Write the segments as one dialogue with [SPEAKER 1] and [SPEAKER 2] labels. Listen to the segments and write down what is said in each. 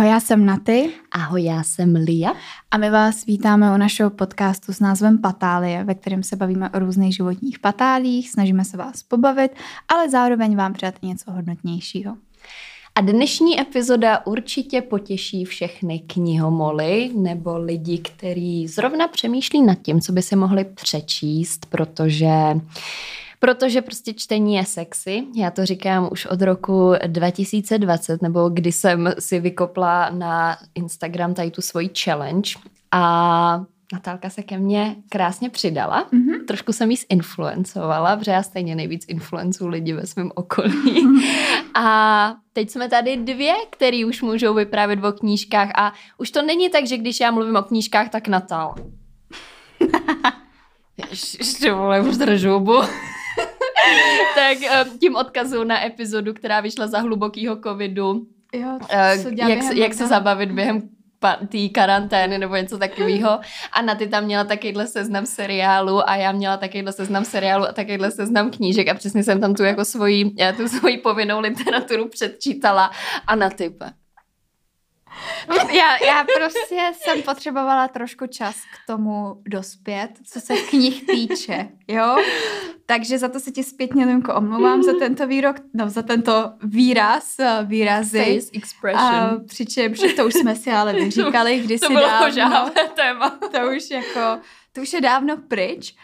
[SPEAKER 1] Ahoj, já jsem Naty.
[SPEAKER 2] Ahoj, já jsem Lia.
[SPEAKER 1] A my vás vítáme u našeho podcastu s názvem Patálie, ve kterém se bavíme o různých životních patálích, snažíme se vás pobavit, ale zároveň vám předat něco hodnotnějšího.
[SPEAKER 2] A dnešní epizoda určitě potěší všechny knihomoly nebo lidi, kteří zrovna přemýšlí nad tím, co by si mohli přečíst, protože Protože prostě čtení je sexy. Já to říkám už od roku 2020, nebo kdy jsem si vykopla na Instagram tady tu svoji challenge. A Natálka se ke mně krásně přidala. Mm-hmm. Trošku jsem jí zinfluencovala, protože já stejně nejvíc influencu lidi ve svém okolí. A teď jsme tady dvě, které už můžou vyprávět o knížkách a už to není tak, že když já mluvím o knížkách, tak Natál. Ještě vole, už držubu. tak eh, tím odkazu na epizodu, která vyšla za hlubokýho covidu.
[SPEAKER 1] Jo,
[SPEAKER 2] eh, jak, jak se zabavit během té karantény nebo něco takového. A na ty tam měla takovýhle seznam seriálu a já měla takovýhle seznam seriálu a takovýhle seznam knížek a přesně jsem tam tu jako svoji, tu svoji povinnou literaturu předčítala a na type.
[SPEAKER 1] Já, já prostě jsem potřebovala trošku čas k tomu dospět, co se knih týče, jo? Takže za to se ti zpětně, Limko, omlouvám za tento výrok, no za tento výraz, eh, výrazy.
[SPEAKER 2] Face expression. A
[SPEAKER 1] přičemž to už jsme si ale vyříkali kdysi
[SPEAKER 2] to bylo
[SPEAKER 1] dávno.
[SPEAKER 2] téma.
[SPEAKER 1] To už jako, to už je dávno pryč.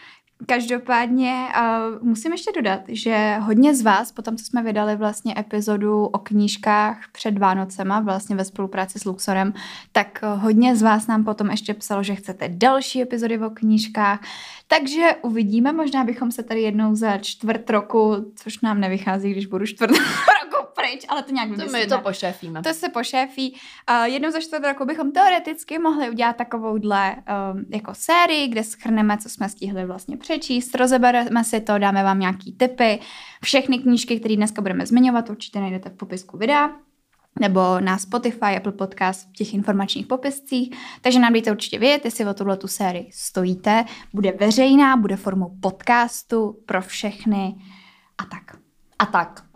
[SPEAKER 1] Každopádně uh, musím ještě dodat, že hodně z vás, potom co jsme vydali vlastně epizodu o knížkách před Vánocema, vlastně ve spolupráci s Luxorem, tak hodně z vás nám potom ještě psalo, že chcete další epizody o knížkách, takže uvidíme, možná bychom se tady jednou za čtvrt roku, což nám nevychází, když budu čtvrt roku pryč, ale to nějak
[SPEAKER 2] vymyslíme. To my to pošéfíme.
[SPEAKER 1] To se pošéfí. Uh, jednou za čtvrt roku bychom teoreticky mohli udělat takovouhle um, jako sérii, kde schrneme, co jsme stihli vlastně přečíst, rozebereme si to, dáme vám nějaký tipy. Všechny knížky, které dneska budeme zmiňovat, určitě najdete v popisku videa nebo na Spotify, Apple Podcast v těch informačních popiscích. Takže nám dejte určitě vědět, jestli o tuhle tu sérii stojíte. Bude veřejná, bude formou podcastu pro všechny a tak.
[SPEAKER 2] A tak.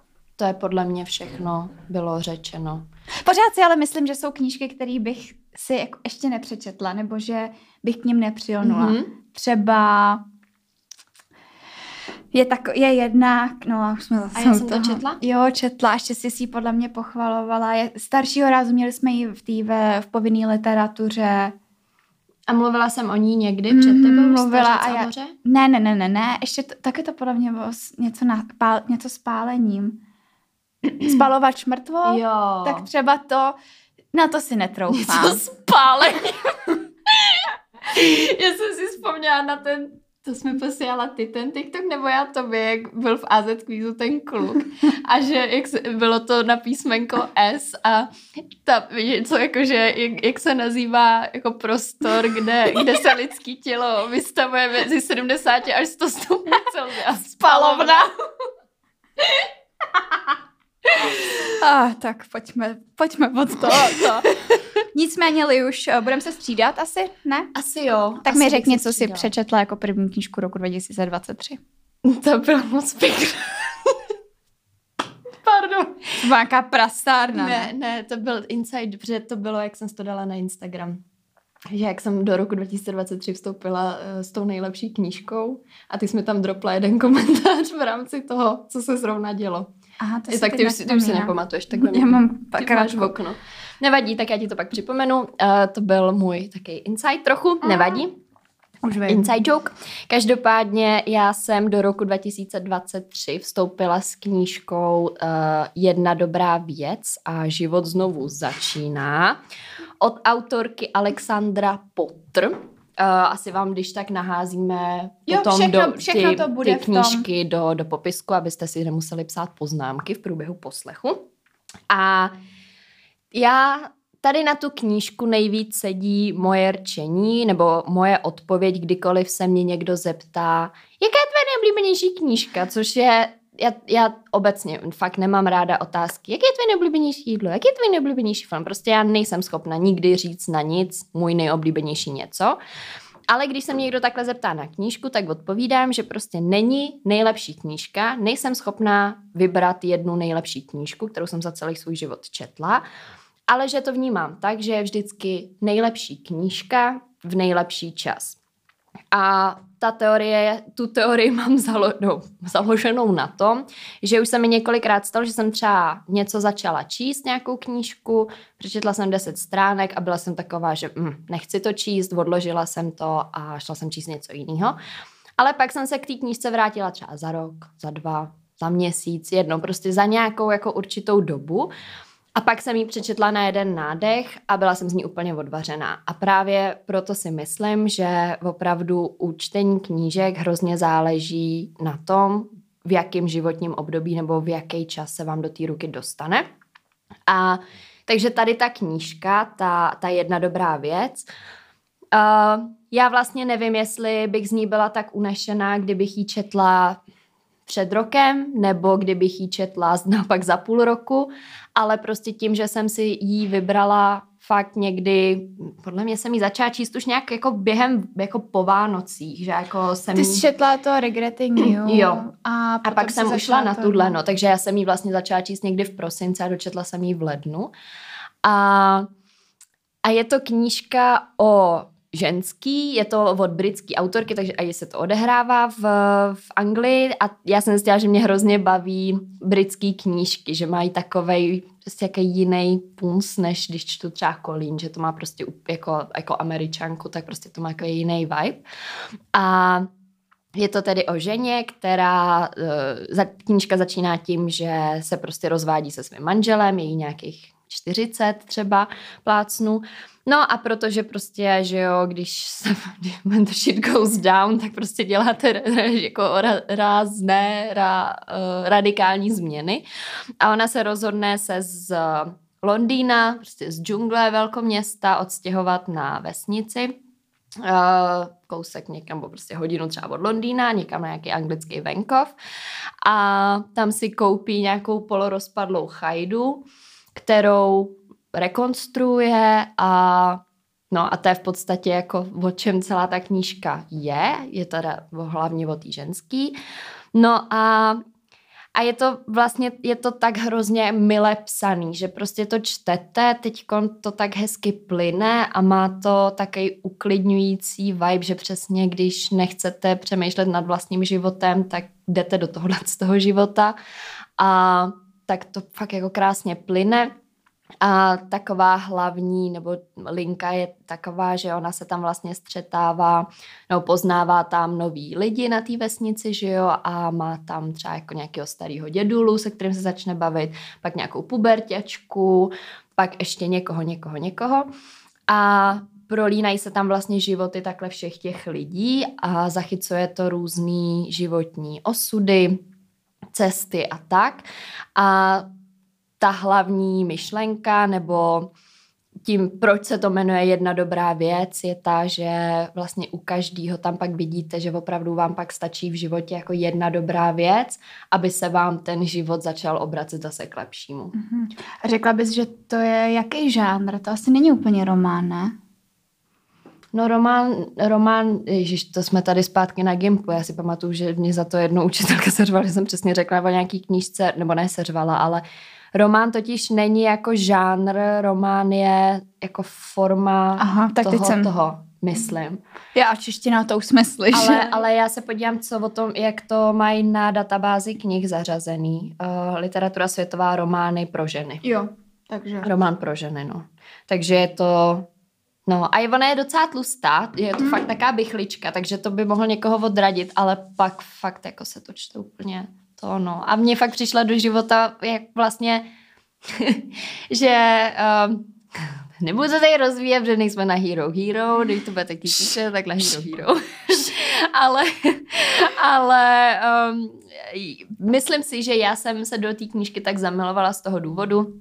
[SPEAKER 2] To je podle mě všechno bylo řečeno.
[SPEAKER 1] Pořád si ale myslím, že jsou knížky, které bych si jako ještě nepřečetla, nebo že bych k ním nepřilnula. Mm-hmm. Třeba je, tak, je jedna, no už jsme zase
[SPEAKER 2] A já jsem toho. to četla?
[SPEAKER 1] Jo, četla, ještě si si podle mě pochvalovala. Je, staršího rázu měli jsme ji v, tý, v, povinné literatuře.
[SPEAKER 2] A mluvila jsem o ní někdy před tebou? Mm,
[SPEAKER 1] mluvila a já, ne, ne, ne, ne, ne, ještě to, taky to podle mě bylo něco, na, pál, něco s pálením. Spalovač mrtvo?
[SPEAKER 2] Jo.
[SPEAKER 1] Tak třeba to, na to si netroufám.
[SPEAKER 2] Něco s pálením. já jsem si vzpomněla na ten to jsme posílala ty ten TikTok, nebo já tobě, jak byl v AZ kvízu ten kluk a že jak se, bylo to na písmenko S a ta, něco jako, že jak, jak se nazývá jako prostor, kde, kde se lidský tělo vystavuje mezi 70 až 100 stupňů Celsia.
[SPEAKER 1] Spalovna. ah, tak pojďme, pojďme od toho. To. Nicméně, Li, už eh, budeme se střídat asi, ne?
[SPEAKER 2] Asi jo.
[SPEAKER 1] Tak asi mi řekni, co si přečetla jako první knížku roku 2023.
[SPEAKER 2] To bylo moc pěkné. Pardon.
[SPEAKER 1] Nějaká prastárna.
[SPEAKER 2] Ne, ne, to byl inside, protože to bylo, jak jsem to dala na Instagram. Že jak jsem do roku 2023 vstoupila uh, s tou nejlepší knížkou a ty jsme tam dropla jeden komentář v rámci toho, co se zrovna dělo.
[SPEAKER 1] Aha, to
[SPEAKER 2] tak ty už, si, ty už si nepamatuješ, tak
[SPEAKER 1] já mám pak
[SPEAKER 2] máš v okno. Nevadí, tak já ti to pak připomenu. Uh, to byl můj takový insight trochu, Aha. nevadí.
[SPEAKER 1] Už vím.
[SPEAKER 2] Inside joke. Každopádně já jsem do roku 2023 vstoupila s knížkou uh, Jedna dobrá věc a život znovu začíná od autorky Alexandra Potter. Uh, asi vám, když tak naházíme
[SPEAKER 1] jo,
[SPEAKER 2] potom
[SPEAKER 1] všechno,
[SPEAKER 2] do,
[SPEAKER 1] všechno
[SPEAKER 2] ty,
[SPEAKER 1] to bude
[SPEAKER 2] ty knížky do, do popisku, abyste si nemuseli psát poznámky v průběhu poslechu. A já tady na tu knížku nejvíc sedí moje rčení nebo moje odpověď, kdykoliv se mě někdo zeptá, jaká je tvoje nejoblíbenější knížka, což je já, já obecně fakt nemám ráda otázky, jaké je tvoje nejoblíbenější jídlo, jaký je tvůj nejoblíbenější film. Prostě já nejsem schopna nikdy říct na nic můj nejoblíbenější něco. Ale když se mě někdo takhle zeptá na knížku, tak odpovídám, že prostě není nejlepší knížka, nejsem schopná vybrat jednu nejlepší knížku, kterou jsem za celý svůj život četla ale že to vnímám tak, že je vždycky nejlepší knížka v nejlepší čas. A ta teorie, tu teorii mám zalo, no, založenou na tom, že už se mi několikrát stalo, že jsem třeba něco začala číst, nějakou knížku, přečetla jsem 10 stránek a byla jsem taková, že hm, nechci to číst, odložila jsem to a šla jsem číst něco jiného. Ale pak jsem se k té knížce vrátila třeba za rok, za dva, za měsíc, jedno, prostě za nějakou jako určitou dobu. A pak jsem ji přečetla na jeden nádech a byla jsem z ní úplně odvařená. A právě proto si myslím, že opravdu u čtení knížek hrozně záleží na tom, v jakém životním období nebo v jaký čas se vám do té ruky dostane. A takže tady ta knížka, ta, ta jedna dobrá věc, uh, já vlastně nevím, jestli bych z ní byla tak unešená, kdybych ji četla před rokem, nebo kdybych ji četla naopak za půl roku, ale prostě tím, že jsem si ji vybrala fakt někdy, podle mě jsem ji začala číst už nějak jako během, jako po Vánocích, že jako jsem
[SPEAKER 1] Ty jsi četla to Regretting You.
[SPEAKER 2] Jo.
[SPEAKER 1] A,
[SPEAKER 2] a pak jsem ušla na tuhle, no, takže já jsem ji vlastně začala číst někdy v prosinci a dočetla jsem ji v lednu. A, a je to knížka o ženský, je to od britské autorky, takže i se to odehrává v, v Anglii a já jsem zjistila, že mě hrozně baví britské knížky, že mají takovej prostě jaký jiný puns, než když čtu třeba Colleen, že to má prostě jako, jako američanku, tak prostě to má jako jiný vibe. A je to tedy o ženě, která, uh, knížka začíná tím, že se prostě rozvádí se svým manželem, je jí nějakých 40 třeba plácnu. No a protože prostě, že jo, když se when the shit goes down, tak prostě děláte jako rázné, ra, uh, radikální změny. A ona se rozhodne se z Londýna, prostě z džungle velkoměsta odstěhovat na vesnici, uh, kousek někam, nebo prostě hodinu třeba od Londýna, někam na nějaký anglický venkov a tam si koupí nějakou polorozpadlou chajdu, kterou rekonstruuje a No a to je v podstatě jako o čem celá ta knížka je, je teda hlavně o té ženský. No a a je to vlastně, je to tak hrozně mile psaný, že prostě to čtete, teď to tak hezky plyne a má to takový uklidňující vibe, že přesně když nechcete přemýšlet nad vlastním životem, tak jdete do tohohle z toho života a tak to fakt jako krásně plyne. A taková hlavní nebo linka je taková, že ona se tam vlastně střetává nebo poznává tam nový lidi na té vesnici, že jo, a má tam třeba jako nějakého starého dědulu, se kterým se začne bavit, pak nějakou pubertěčku, pak ještě někoho, někoho, někoho. A prolínají se tam vlastně životy takhle všech těch lidí a zachycuje to různý životní osudy, cesty a tak. A ta hlavní myšlenka nebo tím, proč se to jmenuje jedna dobrá věc, je ta, že vlastně u každého tam pak vidíte, že opravdu vám pak stačí v životě jako jedna dobrá věc, aby se vám ten život začal obracet zase k lepšímu.
[SPEAKER 1] Mm-hmm. A řekla bys, že to je jaký žánr? To asi není úplně román, ne?
[SPEAKER 2] No román, román, ježiš, to jsme tady zpátky na Gimplu, já si pamatuju, že mě za to jednou učitelka seřvala, že jsem přesně řekla o nějaký knížce, nebo ne seřvala, ale Román totiž není jako žánr, román je jako forma
[SPEAKER 1] Aha, tak
[SPEAKER 2] toho,
[SPEAKER 1] teď jsem...
[SPEAKER 2] toho, myslím.
[SPEAKER 1] Já a čeština to už jsme slyšeli.
[SPEAKER 2] Ale, ale já se podívám, co o tom, jak to mají na databázi knih zařazený. Uh, literatura světová, romány pro ženy.
[SPEAKER 1] Jo, takže.
[SPEAKER 2] Román pro ženy, no. Takže je to No a ona je docela tlustá, je to mm. fakt taká bychlička, takže to by mohlo někoho odradit, ale pak fakt jako se to čte úplně to no. A mně fakt přišla do života, jak vlastně, že um, nebudu to tady rozvíjet, že nejsme na Hero Hero, když to bude taky píše, tak na Hero Hero. ale ale um, myslím si, že já jsem se do té knížky tak zamilovala z toho důvodu,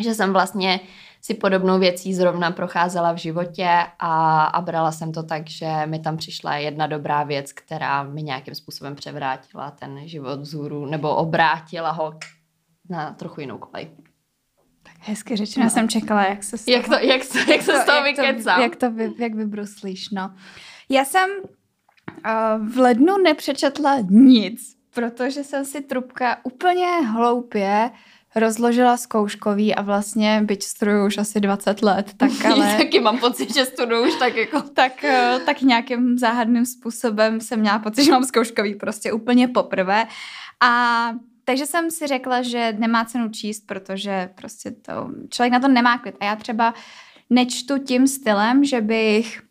[SPEAKER 2] že jsem vlastně si podobnou věcí zrovna procházela v životě a, a brala jsem to tak, že mi tam přišla jedna dobrá věc, která mi nějakým způsobem převrátila ten život vzhůru nebo obrátila ho na trochu jinou kolej.
[SPEAKER 1] Tak hezky řečeno, no. jsem čekala, jak se
[SPEAKER 2] z toho, jak to, jak, to, jak se z toho vykecám.
[SPEAKER 1] Jak to, vy, jak vybruslíš, no. Já jsem uh, v lednu nepřečetla nic, protože jsem si trubka úplně hloupě rozložila zkouškový a vlastně, byť studuju už asi 20 let, tak ale...
[SPEAKER 2] taky mám pocit, že studuju už tak jako...
[SPEAKER 1] tak, eh, tak nějakým záhadným způsobem jsem měla pocit, že mám zkouškový prostě úplně poprvé. A takže jsem si řekla, že nemá cenu číst, protože prostě to, člověk na to nemá klid. A já třeba nečtu tím stylem, že bych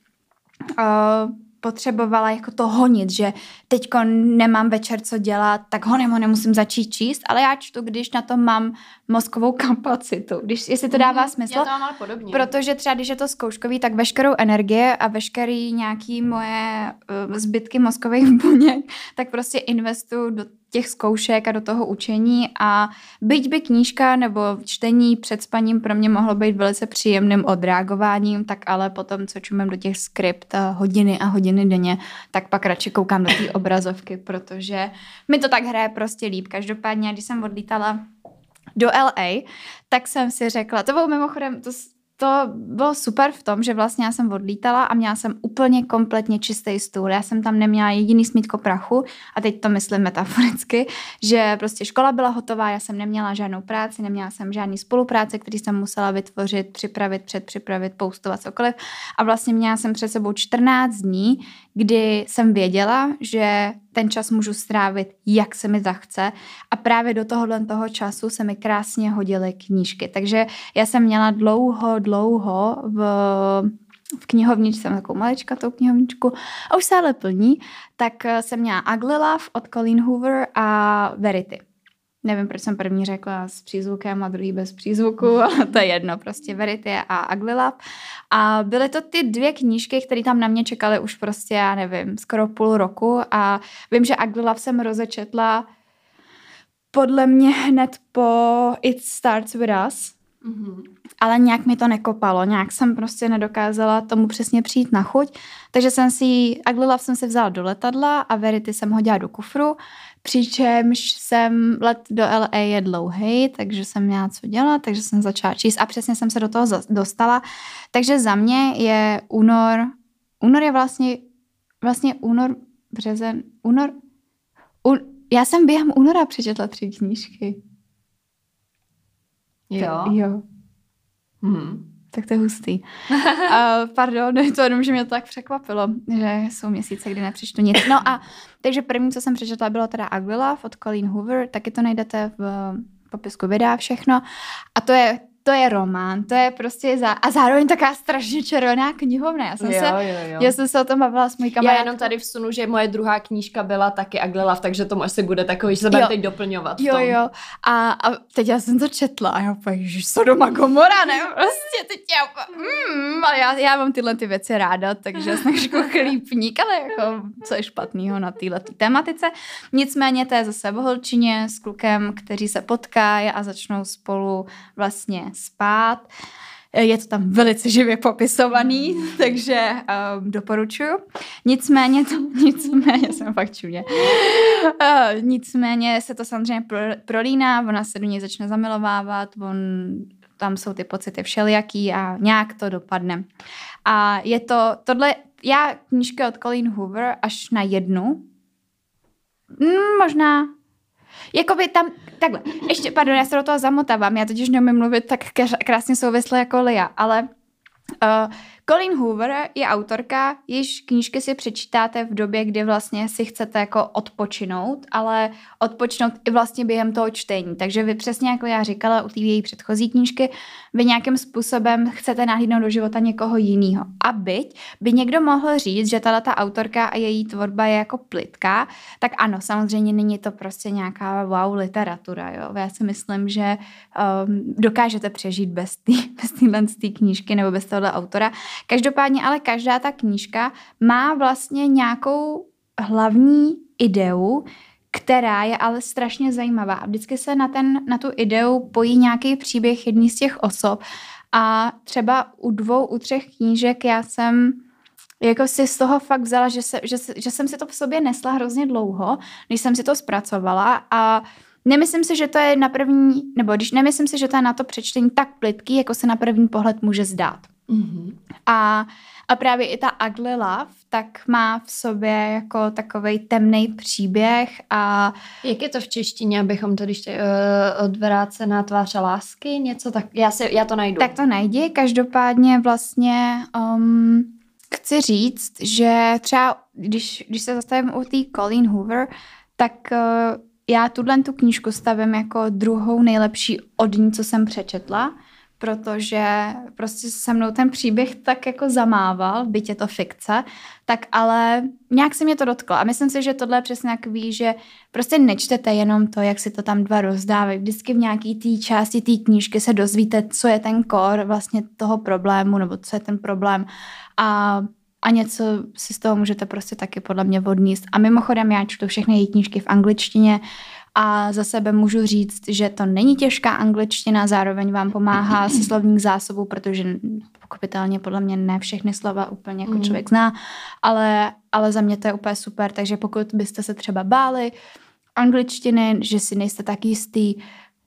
[SPEAKER 1] uh, potřebovala jako to honit, že teďko nemám večer co dělat, tak ho nemusím začít číst, ale já čtu, když na to mám mozkovou kapacitu, když, jestli to dává smysl. Já
[SPEAKER 2] to mám ale podobně.
[SPEAKER 1] Protože třeba, když je to zkouškový, tak veškerou energie a veškerý nějaký moje uh, zbytky mozkových buněk, tak prostě investuju do těch zkoušek a do toho učení a byť by knížka nebo čtení před spaním pro mě mohlo být velice příjemným odreagováním, tak ale potom, co čumím do těch skript eh, hodiny a hodiny denně, tak pak radši koukám do té obrazovky, protože mi to tak hraje prostě líp. Každopádně, když jsem odlítala do LA, tak jsem si řekla, to bylo mimochodem, to, to bylo super v tom, že vlastně já jsem odlítala a měla jsem úplně kompletně čistý stůl. Já jsem tam neměla jediný smítko prachu a teď to myslím metaforicky, že prostě škola byla hotová, já jsem neměla žádnou práci, neměla jsem žádný spolupráce, který jsem musela vytvořit, připravit, předpřipravit, poustovat cokoliv. A vlastně měla jsem před sebou 14 dní, kdy jsem věděla, že ten čas můžu strávit, jak se mi zachce. A právě do tohohle toho času se mi krásně hodily knížky. Takže já jsem měla dlouho, dlouho v, v knihovničce, jsem takovou maličkatou knihovničku a už se ale plní, tak jsem měla Ugly Love od Colleen Hoover a Verity. Nevím, proč jsem první řekla s přízvukem a druhý bez přízvuku, ale to je jedno, prostě Verity a Love. A byly to ty dvě knížky, které tam na mě čekaly už prostě, já nevím, skoro půl roku. A vím, že Love jsem rozečetla podle mě hned po It Starts With Us, Mm-hmm. Ale nějak mi to nekopalo, nějak jsem prostě nedokázala tomu přesně přijít na chuť, takže jsem si, Ugly Love jsem si vzala do letadla a Verity jsem hodila do kufru, přičemž jsem, let do LA je dlouhý, takže jsem měla co dělat, takže jsem začala číst a přesně jsem se do toho dostala. Takže za mě je únor, únor je vlastně, vlastně únor, březen, únor, un, já jsem během února přečetla tři knížky.
[SPEAKER 2] Jo?
[SPEAKER 1] Jo. Hmm. Tak to je hustý. uh, pardon, to jenom, že mě to tak překvapilo, že jsou měsíce, kdy nepřečtu nic. No a takže první, co jsem přečetla, bylo teda Love od Colleen Hoover, taky to najdete v popisku videa všechno. A to je to je román, to je prostě za, a zároveň taká strašně červená knihovna. Já jsem,
[SPEAKER 2] jo,
[SPEAKER 1] se,
[SPEAKER 2] jo, jo.
[SPEAKER 1] Já jsem se o tom bavila s mojí kamarádkou.
[SPEAKER 2] Já jenom tady vsunu, že moje druhá knížka byla taky Ugly Love, takže to asi bude takový, že se bude teď doplňovat.
[SPEAKER 1] Jo, jo. A, a teď já jsem to četla a já úplně, ježiš, Sodoma Gomora, ne? Prostě teď já mm, a já, já mám tyhle ty věci ráda, takže jsem jako chlípník, ale jako co je špatného na téhle tématice. Nicméně to je zase v holčině s klukem, kteří se potkají a začnou spolu vlastně spát. Je to tam velice živě popisovaný, takže um, doporučuju. Nicméně, to, nicméně jsem fakt čuně. Uh, nicméně se to samozřejmě pro, prolíná, ona se do něj začne zamilovávat, on, tam jsou ty pocity všelijaký a nějak to dopadne. A je to, tohle, já knížky od Colleen Hoover až na jednu, mm, možná Jakoby tam, takhle, ještě, pardon, já se do toho zamotávám, já totiž neumím mluvit tak krásně souvisle jako Lia, ale uh, Colleen Hoover je autorka, již knížky si přečítáte v době, kdy vlastně si chcete jako odpočinout, ale odpočinout i vlastně během toho čtení. Takže vy přesně jako já říkala u té její předchozí knížky, vy nějakým způsobem chcete nahlídnout do života někoho jiného. A byť by někdo mohl říct, že tato autorka a její tvorba je jako plitká, tak ano, samozřejmě není to prostě nějaká wow literatura. Jo? Já si myslím, že um, dokážete přežít bez téhle bez knížky nebo bez tohohle autora. Každopádně ale každá ta knížka má vlastně nějakou hlavní ideu, která je ale strašně zajímavá. A vždycky se na, ten, na tu ideu pojí nějaký příběh jedný z těch osob. A třeba u dvou, u třech knížek já jsem jako si z toho fakt vzala, že, se, že, že jsem si to v sobě nesla hrozně dlouho, než jsem si to zpracovala a nemyslím si, že to je na první, nebo když nemyslím si, že to je na to přečtení tak plitký, jako se na první pohled může zdát. Mm-hmm. A, a právě i ta Ugly Love, tak má v sobě jako takový temný příběh a...
[SPEAKER 2] Jak je to v češtině, abychom to, když uh, odvrácená tvář lásky, něco tak, já, se, já to najdu.
[SPEAKER 1] Tak to najdi, každopádně vlastně um, chci říct, že třeba, když, když se zastavím u té Colleen Hoover, tak uh, já tuhle tu knížku stavím jako druhou nejlepší od ní, co jsem přečetla, protože prostě se mnou ten příběh tak jako zamával, byť je to fikce, tak ale nějak se mě to dotklo. A myslím si, že tohle je přesně takový, že prostě nečtete jenom to, jak si to tam dva rozdávají. Vždycky v nějaký té části té knížky se dozvíte, co je ten kor vlastně toho problému, nebo co je ten problém. A a něco si z toho můžete prostě taky podle mě odníst. A mimochodem já čtu všechny její knížky v angličtině a za sebe můžu říct, že to není těžká angličtina, zároveň vám pomáhá se slovník zásobu, protože pochopitelně podle mě ne všechny slova úplně jako mm. člověk zná, ale, ale za mě to je úplně super, takže pokud byste se třeba báli angličtiny, že si nejste tak jistý,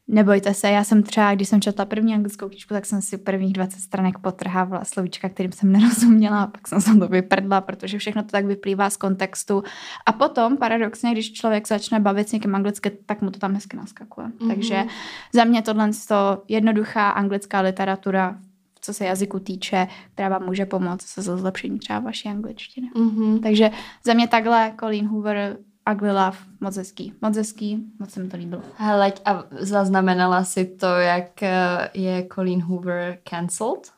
[SPEAKER 1] Nebojte se, já jsem třeba, když jsem četla první anglickou knížku, tak jsem si prvních 20 stranek potrhávala slovíčka, kterým jsem nerozuměla, a pak jsem se to vyprdla, protože všechno to tak vyplývá z kontextu. A potom, paradoxně, když člověk začne bavit s někým anglicky, tak mu to tam hezky naskakuje. Mm-hmm. Takže za mě tohle to jednoduchá anglická literatura co se jazyku týče, která vám může pomoct se zlepšení třeba vaší angličtiny. Mm-hmm. Takže za mě takhle Colleen Hoover Ugly Love, moc hezký, moc hezký, moc se mi to líbilo.
[SPEAKER 2] Hele, a zaznamenala si to, jak eh, je Colleen Hoover cancelled?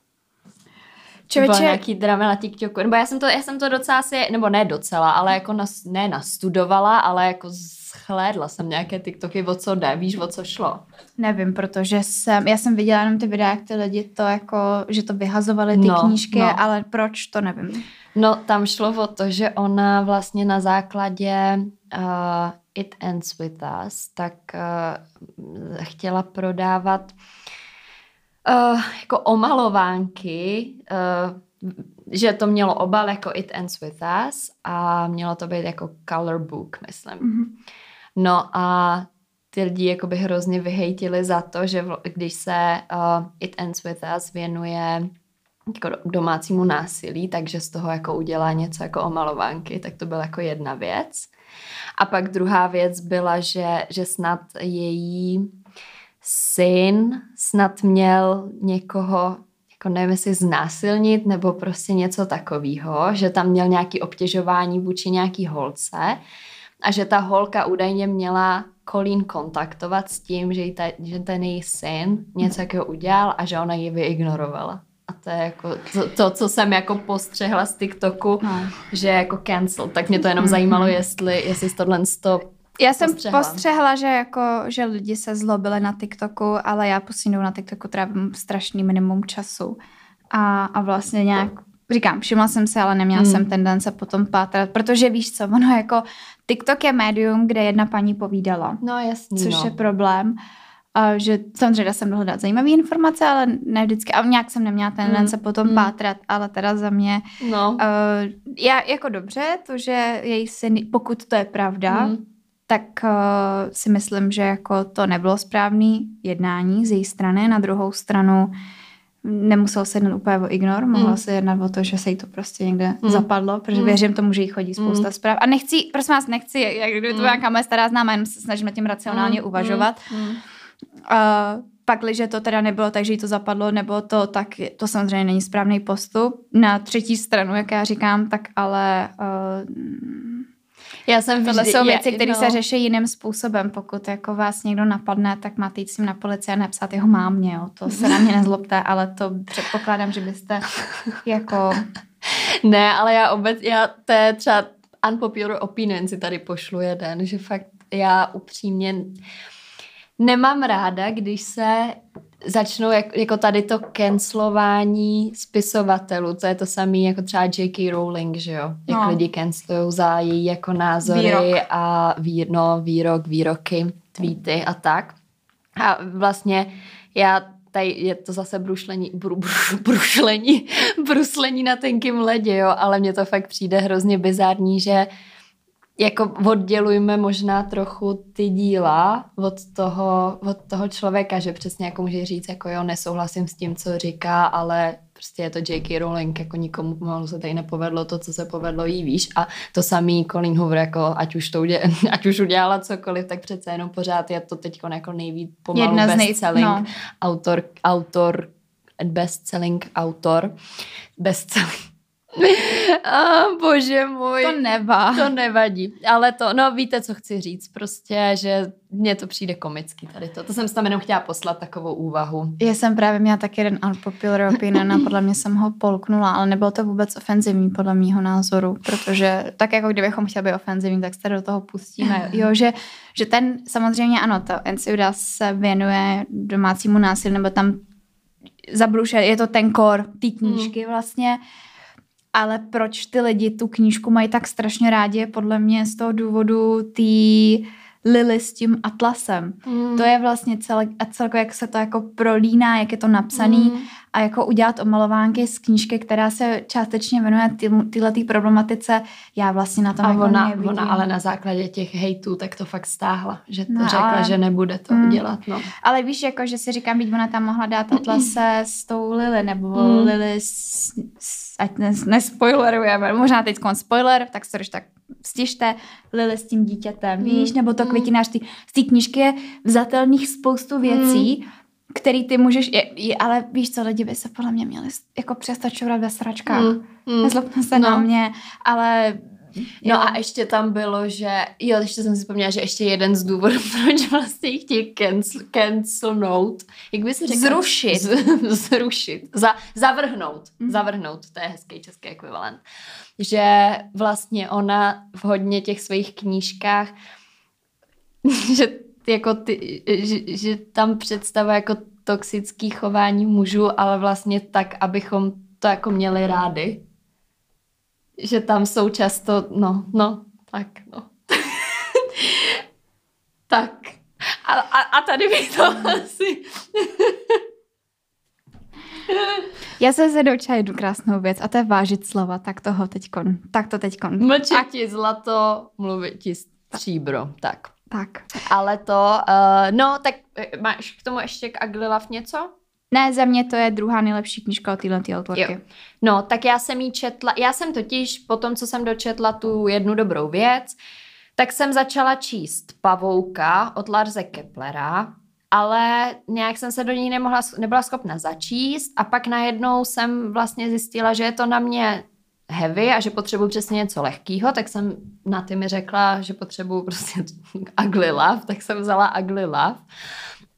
[SPEAKER 2] Člověče... Bylo nějaký drama na TikToku, nebo já jsem to, já jsem to docela si, nebo ne docela, ale jako nas, ne nastudovala, ale jako schlédla jsem nějaké TikToky, o co jde, víš, o co šlo?
[SPEAKER 1] Nevím, protože jsem, já jsem viděla jenom ty videa, jak ty lidi to jako, že to vyhazovali ty no, knížky, no. ale proč, to nevím.
[SPEAKER 2] No, tam šlo o to, že ona vlastně na základě uh, It Ends With Us, tak uh, chtěla prodávat uh, jako omalovánky, uh, že to mělo obal jako It Ends With Us a mělo to být jako color book, myslím. Mm-hmm. No a ty lidi jakoby hrozně vyhejtili za to, že když se uh, It Ends With Us věnuje jako domácímu násilí, takže z toho jako udělá něco jako omalovánky, tak to byla jako jedna věc. A pak druhá věc byla, že, že snad její syn snad měl někoho, jako nevím, jestli znásilnit nebo prostě něco takového, že tam měl nějaký obtěžování vůči nějaký holce a že ta holka údajně měla Colleen kontaktovat s tím, že, ta, že ten její syn něco takového udělal a že ona ji vyignorovala. To je jako to, to, co jsem jako postřehla z TikToku, no. že jako cancel. Tak mě to jenom mhm. zajímalo, jestli, jestli tohle to
[SPEAKER 1] já jsem postřehla. postřehla, že jako, že lidi se zlobili na TikToku, ale já posínou na TikToku trávím strašný minimum času. A, a vlastně nějak, říkám, všimla jsem se, ale neměla hmm. jsem tendence potom pátrat, protože víš co, ono jako TikTok je médium, kde jedna paní povídala.
[SPEAKER 2] No jasný,
[SPEAKER 1] Což
[SPEAKER 2] no.
[SPEAKER 1] je problém. A že samozřejmě jsem dohledat zajímavé informace, ale ne vždycky. A nějak jsem neměla tendence mm. potom mm. pátrat, ale teda za mě. No. Uh, já jako dobře, to, že její syn, pokud to je pravda, mm. tak uh, si myslím, že jako to nebylo správný jednání z její strany. Na druhou stranu nemuselo se jednat úplně o ignor, mohlo mm. se jednat o to, že se jí to prostě někde mm. zapadlo, protože mm. věřím tomu, že jí chodí spousta mm. zpráv. A nechci, prosím vás, nechci, jak kdyby to byla nějaká moje stará známá, jenom se snažím nad tím racionálně mm. uvažovat. Mm. A pak, když to teda nebylo tak, že jí to zapadlo, nebo to, tak to samozřejmě není správný postup. Na třetí stranu, jak já říkám, tak ale uh, já jsem Tohle vždy, jsou věci, které no. se řeší jiným způsobem. Pokud jako vás někdo napadne, tak máte jít s ním na policii a nepsat jeho mámě. Jo. To se na mě nezlobte, ale to předpokládám, že byste jako...
[SPEAKER 2] Ne, ale já obec, já to je třeba unpopular opinion si tady pošlu jeden, že fakt já upřímně nemám ráda, když se začnou jak, jako tady to cancelování spisovatelů, to je to samé jako třeba J.K. Rowling, že jo? Jak no. lidi cancelují za její jako názory výrok. a vír, no, výrok, výroky, tweety a tak. A vlastně já tady je to zase brušlení, bru, bru, brušlení, bruslení na tenkým ledě, jo, ale mně to fakt přijde hrozně bizární, že uh, jako oddělujme možná trochu ty díla od toho, od toho člověka, že přesně jako může říct, jako jo, nesouhlasím s tím, co říká, ale prostě je to J.K. Rowling, jako nikomu pomalu se tady nepovedlo to, co se povedlo jí, víš. A to samý Colin Hoover, jako ať už, to udělala, ať už udělala cokoliv, tak přece jenom pořád je to teď jako nejvíc pomalu Jedna bestselling no. autor, autor, bestselling autor, bestselling Oh, bože můj.
[SPEAKER 1] To nevá.
[SPEAKER 2] To nevadí. Ale to, no víte, co chci říct. Prostě, že mně to přijde komický tady to. To jsem tam jenom chtěla poslat takovou úvahu.
[SPEAKER 1] Já jsem právě měla tak jeden unpopular opinion a podle mě jsem ho polknula, ale nebylo to vůbec ofenzivní podle mýho názoru, protože tak jako kdybychom chtěli být ofenzivní, tak se do toho pustíme. Jo, že, že ten, samozřejmě ano, to NCUDA se věnuje domácímu násilí, nebo tam zabruše, je to ten kor té knížky hmm. vlastně, ale proč ty lidi tu knížku mají tak strašně rádi, je podle mě z toho důvodu té Lily s tím atlasem. Mm. To je vlastně celé, a celkově, jak se to jako prolíná, jak je to napsaný mm. A jako udělat omalovánky z knížky, která se částečně věnuje tyhle tý problematice. Já vlastně na tom
[SPEAKER 2] a
[SPEAKER 1] jako
[SPEAKER 2] ona, ona ale na základě těch hejtů tak to fakt stáhla, že to no, řekla, ale... že nebude to mm. dělat. No.
[SPEAKER 1] Ale víš, jako, že si říkám, být ona tam mohla dát atlase s tou Lily, nebo mm. Lily s, s, ať nespoilerujeme, možná teď spoiler, tak se tak stižte Lily s tím dítětem, mm. víš, nebo to mm. květinář z té knížky je vzatelných spoustu věcí, mm. Který ty můžeš, je, je, ale víš co, lidi by se podle mě měli jako přestat čourat ve sračkách. Mm. Mm. Nezlobte se no. na mě, ale
[SPEAKER 2] No jo. a ještě tam bylo, že, jo, ještě jsem si vzpomněla, že ještě jeden z důvodů, proč vlastně chtějí cancel, cancelnout, jak by se řekl?
[SPEAKER 1] Zrušit.
[SPEAKER 2] Z, zrušit. Za, zavrhnout. Mm. Zavrhnout, to je hezký český ekvivalent. Že vlastně ona v hodně těch svých knížkách, že jako ty, že, že tam představuje jako toxický chování mužů, ale vlastně tak, abychom to jako měli rády že tam jsou často, no, no, tak, no. tak. A, a, a tady bych to asi...
[SPEAKER 1] Já se doučila jednu krásnou věc a to je vážit slova, tak toho teďkon, tak to teďkon.
[SPEAKER 2] Mlčet ti zlato, mluvit ti stříbro, tak.
[SPEAKER 1] Tak.
[SPEAKER 2] Ale to, uh, no, tak eh, máš k tomu ještě k Aglilav něco?
[SPEAKER 1] Ne, za mě to je druhá nejlepší knižka od téhle autorky. Jo.
[SPEAKER 2] No, tak já jsem jí četla, já jsem totiž po tom, co jsem dočetla tu jednu dobrou věc, tak jsem začala číst Pavouka od Larze Keplera, ale nějak jsem se do ní nemohla, nebyla schopna začíst a pak najednou jsem vlastně zjistila, že je to na mě heavy a že potřebuji přesně něco lehkého, tak jsem na ty mi řekla, že potřebuji prostě ugly love, tak jsem vzala ugly love.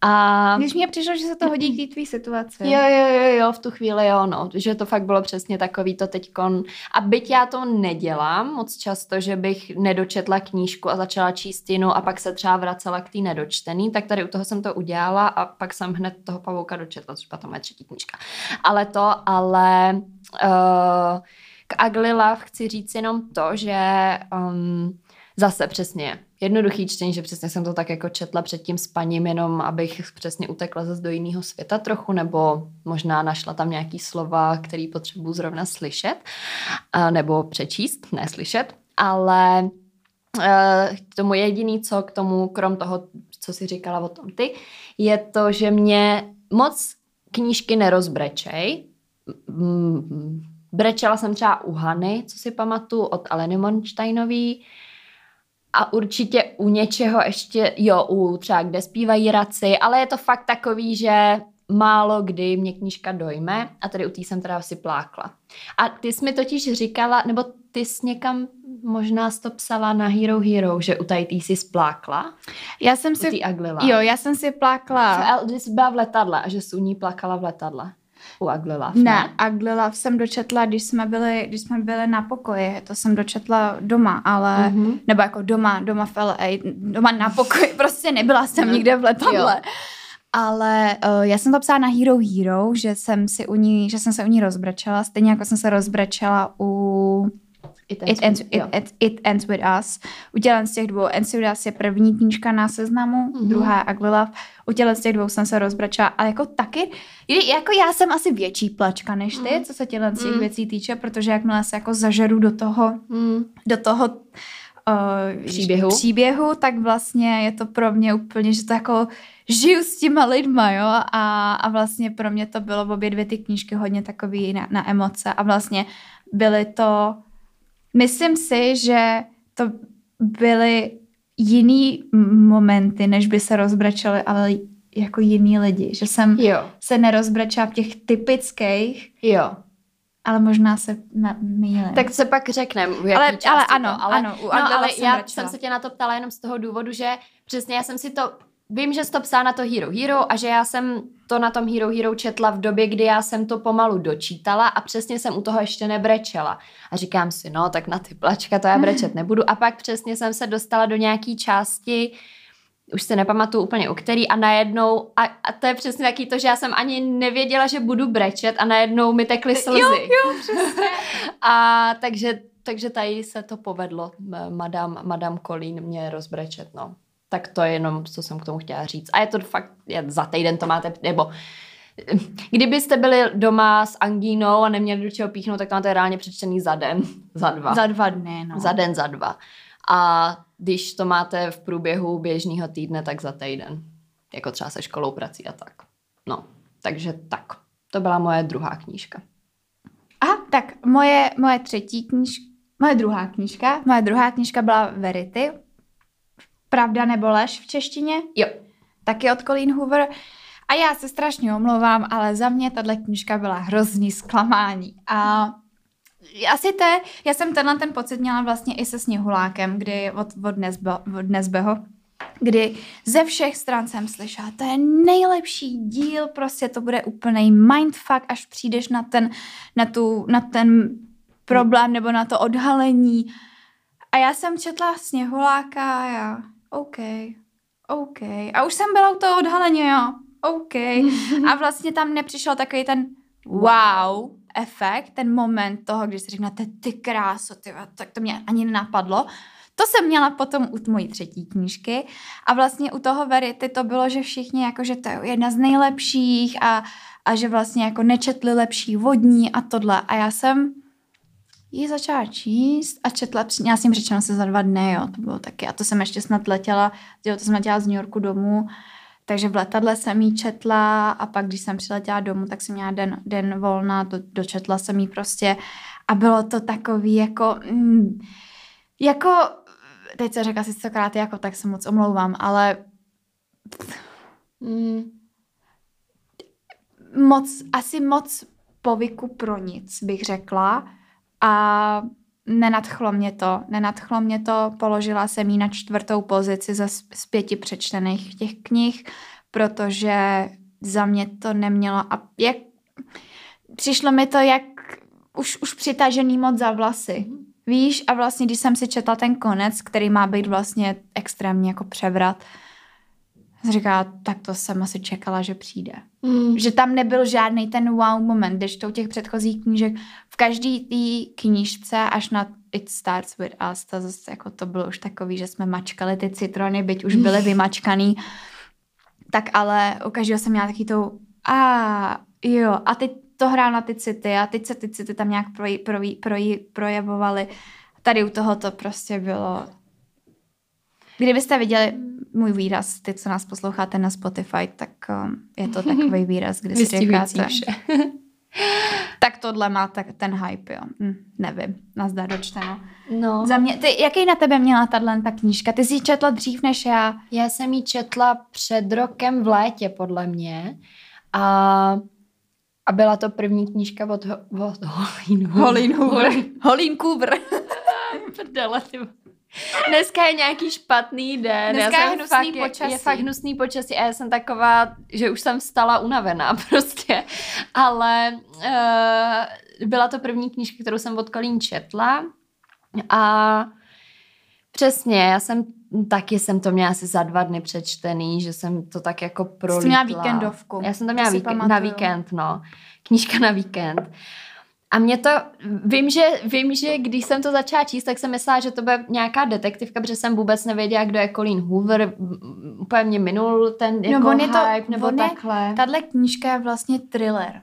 [SPEAKER 1] A... Když mě přišlo, že se to hodí k té tvý situaci.
[SPEAKER 2] Jo, jo, jo, jo, v tu chvíli jo, no, že to fakt bylo přesně takový to teďkon. A byť já to nedělám moc často, že bych nedočetla knížku a začala číst jinou a pak se třeba vracela k té nedočtený, tak tady u toho jsem to udělala a pak jsem hned toho pavouka dočetla, což potom je třetí knížka. Ale to, ale uh, Ugly Love chci říct jenom to, že um, zase přesně jednoduchý čtení, že přesně jsem to tak jako četla před tím spaním, jenom abych přesně utekla zase do jiného světa trochu, nebo možná našla tam nějaký slova, který potřebuji zrovna slyšet, nebo přečíst, ne slyšet, ale k tomu jediný, co k tomu, krom toho, co si říkala o tom ty, je to, že mě moc knížky nerozbrečej. Brečela jsem třeba u Hany, co si pamatuju, od Aleny Monštajnový, a určitě u něčeho ještě, jo, u třeba kde zpívají raci, ale je to fakt takový, že málo kdy mě knížka dojme a tady u té jsem teda asi plákla. A ty jsi mi totiž říkala, nebo ty jsi někam možná to psala na Hero Hero, že u tady jsi splákla?
[SPEAKER 1] Já jsem si... Jo, já jsem si plákla.
[SPEAKER 2] Jsi byla v letadle a že jsi u ní plakala v letadle. U Aglilav,
[SPEAKER 1] ne? Ne, Aglilav jsem dočetla, když jsme byli, když jsme byli na pokoji, to jsem dočetla doma, ale, mm-hmm. nebo jako doma, doma v LA, doma na pokoji, prostě nebyla jsem no. nikde v letadle. Jo. Ale uh, já jsem to psala na Hero Hero, že jsem, si u ní, že jsem se u ní rozbrečela, stejně jako jsem se rozbrečela u It Ends, it ends, with, it, it, it ends with Us. U z těch dvou Ends with Us je první knížka na seznamu, mm-hmm. druhá Love. U z těch dvou jsem se rozbračila, ale jako taky, jako já jsem asi větší plačka než ty, mm. co se tělen z těch mm. věcí týče, protože jakmile se jako zažeru do toho, mm. do toho uh,
[SPEAKER 2] Příběhu.
[SPEAKER 1] příběhu, tak vlastně je to pro mě úplně, že to jako žiju s těma lidma, jo, a, a vlastně pro mě to bylo v obě dvě ty knížky hodně takový na, na emoce a vlastně byly to, myslím si, že to byly jiný momenty, než by se rozbračali, ale jako jiný lidi, že jsem
[SPEAKER 2] Jo,
[SPEAKER 1] se nerozbračila v těch typických,
[SPEAKER 2] jo.
[SPEAKER 1] ale možná se mýlím.
[SPEAKER 2] Tak se pak řekneme.
[SPEAKER 1] Ale- ale
[SPEAKER 2] to,
[SPEAKER 1] ano,
[SPEAKER 2] ale,
[SPEAKER 1] ano, u
[SPEAKER 2] no, ale
[SPEAKER 1] jsem
[SPEAKER 2] já
[SPEAKER 1] brečela.
[SPEAKER 2] jsem se tě na to ptala jenom z toho důvodu, že přesně já jsem si to, vím, že jsi to psala na to Hero Hero a že já jsem to na tom Hero Hero četla v době, kdy já jsem to pomalu dočítala a přesně jsem u toho ještě nebrečela. A říkám si, no tak na ty plačka to já brečet nebudu. A pak přesně jsem se dostala do nějaký části, už si nepamatuju úplně u který a najednou, a, a to je přesně taky to, že já jsem ani nevěděla, že budu brečet a najednou mi tekly slzy.
[SPEAKER 1] Jo, jo, přesně.
[SPEAKER 2] A takže, takže tady se to povedlo, madam, madam Colleen mě rozbrečet, no. Tak to je jenom, co jsem k tomu chtěla říct. A je to fakt, je, za týden to máte, nebo kdybyste byli doma s angínou a neměli do čeho píchnout, tak to máte reálně přečtený za den, za dva.
[SPEAKER 1] Za dva dny, no.
[SPEAKER 2] Za den, za dva. A když to máte v průběhu běžného týdne, tak za týden. Jako třeba se školou, prací a tak. No, takže tak. To byla moje druhá knížka.
[SPEAKER 1] Aha, tak moje, moje třetí knížka, moje druhá knížka, moje druhá knížka byla Verity. Pravda nebo lež v češtině,
[SPEAKER 2] Jo.
[SPEAKER 1] taky od Colleen Hoover. A já se strašně omlouvám, ale za mě tahle knížka byla hrozný zklamání. A asi te, já jsem tenhle ten pocit měla vlastně i se Sněhulákem, kdy od, od, Nesbe, od Nesbeho, kdy ze všech stran jsem slyšela, to je nejlepší díl, prostě to bude úplný mindfuck, až přijdeš na ten, na tu, na ten problém nebo na to odhalení. A já jsem četla Sněhuláka a já, OK, OK. A už jsem byla u toho odhalení, jo, OK. A vlastně tam nepřišel takový ten wow efekt, ten moment toho, když si řeknete ty kráso, ty, tak to mě ani nenapadlo. To jsem měla potom u mojí třetí knížky a vlastně u toho Verity to bylo, že všichni jako, že to je jedna z nejlepších a, a že vlastně jako nečetli lepší vodní a tohle. A já jsem ji začala číst a četla, já jsem řečeno se za dva dny, jo, to bylo taky. A to jsem ještě snad letěla, jo, to jsem letěla z New Yorku domů, takže v letadle jsem ji četla a pak, když jsem přiletěla domů, tak jsem měla den, den volna, do, dočetla jsem ji prostě a bylo to takový jako, mm, jako, teď se řekla si stokrát jako, tak se moc omlouvám, ale
[SPEAKER 2] Mm.
[SPEAKER 1] moc, asi moc povyku pro nic, bych řekla. A nenadchlo mě to. Nenadchlo mě to, položila jsem ji na čtvrtou pozici ze z pěti přečtených těch knih, protože za mě to nemělo a jak přišlo mi to jak už, už přitažený moc za vlasy. Víš, a vlastně, když jsem si četla ten konec, který má být vlastně extrémně jako převrat, říkala, tak to jsem asi čekala, že přijde.
[SPEAKER 2] Mm.
[SPEAKER 1] Že tam nebyl žádný ten wow moment, když to u těch předchozích knížek, v každý té knížce až na It Starts With Us, to, zase, jako to bylo už takový, že jsme mačkali ty citrony, byť už byly vymačkaný, tak ale u každého jsem měla taky to a jo, a teď to hrál na ty city a teď se ty city tam nějak proji, proji, proji, projevovaly. Tady u toho to prostě bylo Kdybyste viděli můj výraz, ty, co nás posloucháte na Spotify, tak um, je to takový výraz, kdy si říkáte,
[SPEAKER 2] vše.
[SPEAKER 1] tak tohle má tak, ten hype, jo. Hm, nevím, nazdar dočteno.
[SPEAKER 2] No.
[SPEAKER 1] Za mě, ty, jaký na tebe měla tahle ta knížka? Ty jsi ji četla dřív než já.
[SPEAKER 2] Já jsem ji četla před rokem v létě, podle mě. A, a byla to první knížka od, Ho- od Holín
[SPEAKER 1] Holín Hoover. Holín Coover.
[SPEAKER 2] Prdele, ty. Dneska je nějaký špatný den.
[SPEAKER 1] Dneska
[SPEAKER 2] já
[SPEAKER 1] je hnusný
[SPEAKER 2] fakt, je-
[SPEAKER 1] počasí.
[SPEAKER 2] Je fakt hnusný počasí a já jsem taková, že už jsem vstala unavená prostě. Ale uh, byla to první knížka, kterou jsem od Kolín četla a přesně, já jsem taky jsem to měla asi za dva dny přečtený, že jsem to tak jako prolítla.
[SPEAKER 1] Jsi měla víkendovku.
[SPEAKER 2] Já jsem to měla
[SPEAKER 1] si
[SPEAKER 2] víkend, na
[SPEAKER 1] pamatuju.
[SPEAKER 2] víkend, no. Knížka na víkend. A mě to, vím že, vím, že když jsem to začala číst, tak jsem myslela, že to bude nějaká detektivka, protože jsem vůbec nevěděla, kdo je Colleen Hoover. Úplně mě minul ten jako
[SPEAKER 1] No, on je to-
[SPEAKER 2] hype, nebo
[SPEAKER 1] on je-
[SPEAKER 2] takhle.
[SPEAKER 1] Tahle knížka je vlastně thriller.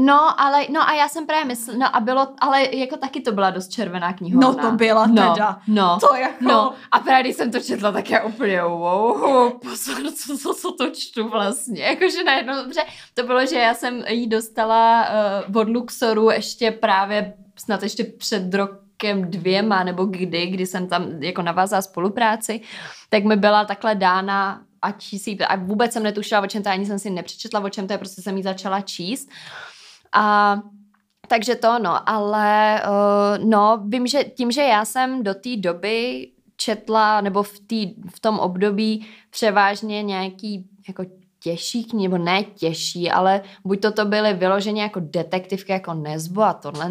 [SPEAKER 2] No, ale, no a já jsem právě myslela, no a bylo, ale jako taky to byla dost červená knihovna.
[SPEAKER 1] No to byla
[SPEAKER 2] no,
[SPEAKER 1] teda.
[SPEAKER 2] No,
[SPEAKER 1] To jako...
[SPEAKER 2] no. A právě když jsem to četla, tak já úplně wow, pozor, co, co, co to čtu vlastně. Jakože najednou, dobře, to bylo, že já jsem jí dostala uh, od Luxoru ještě právě, snad ještě před rokem dvěma, nebo kdy, kdy jsem tam jako navázala spolupráci, tak mi byla takhle dána ať si, a vůbec jsem netušila, o čem to je, ani jsem si nepřečetla, o čem to je, prostě jsem ji začala číst. A takže to no, ale uh, no, vím, že tím, že já jsem do té doby četla, nebo v, tý, v tom období převážně nějaký jako těžší knihy, nebo ne těžší, ale buď to to byly vyloženě jako detektivky jako Nesbo a tohle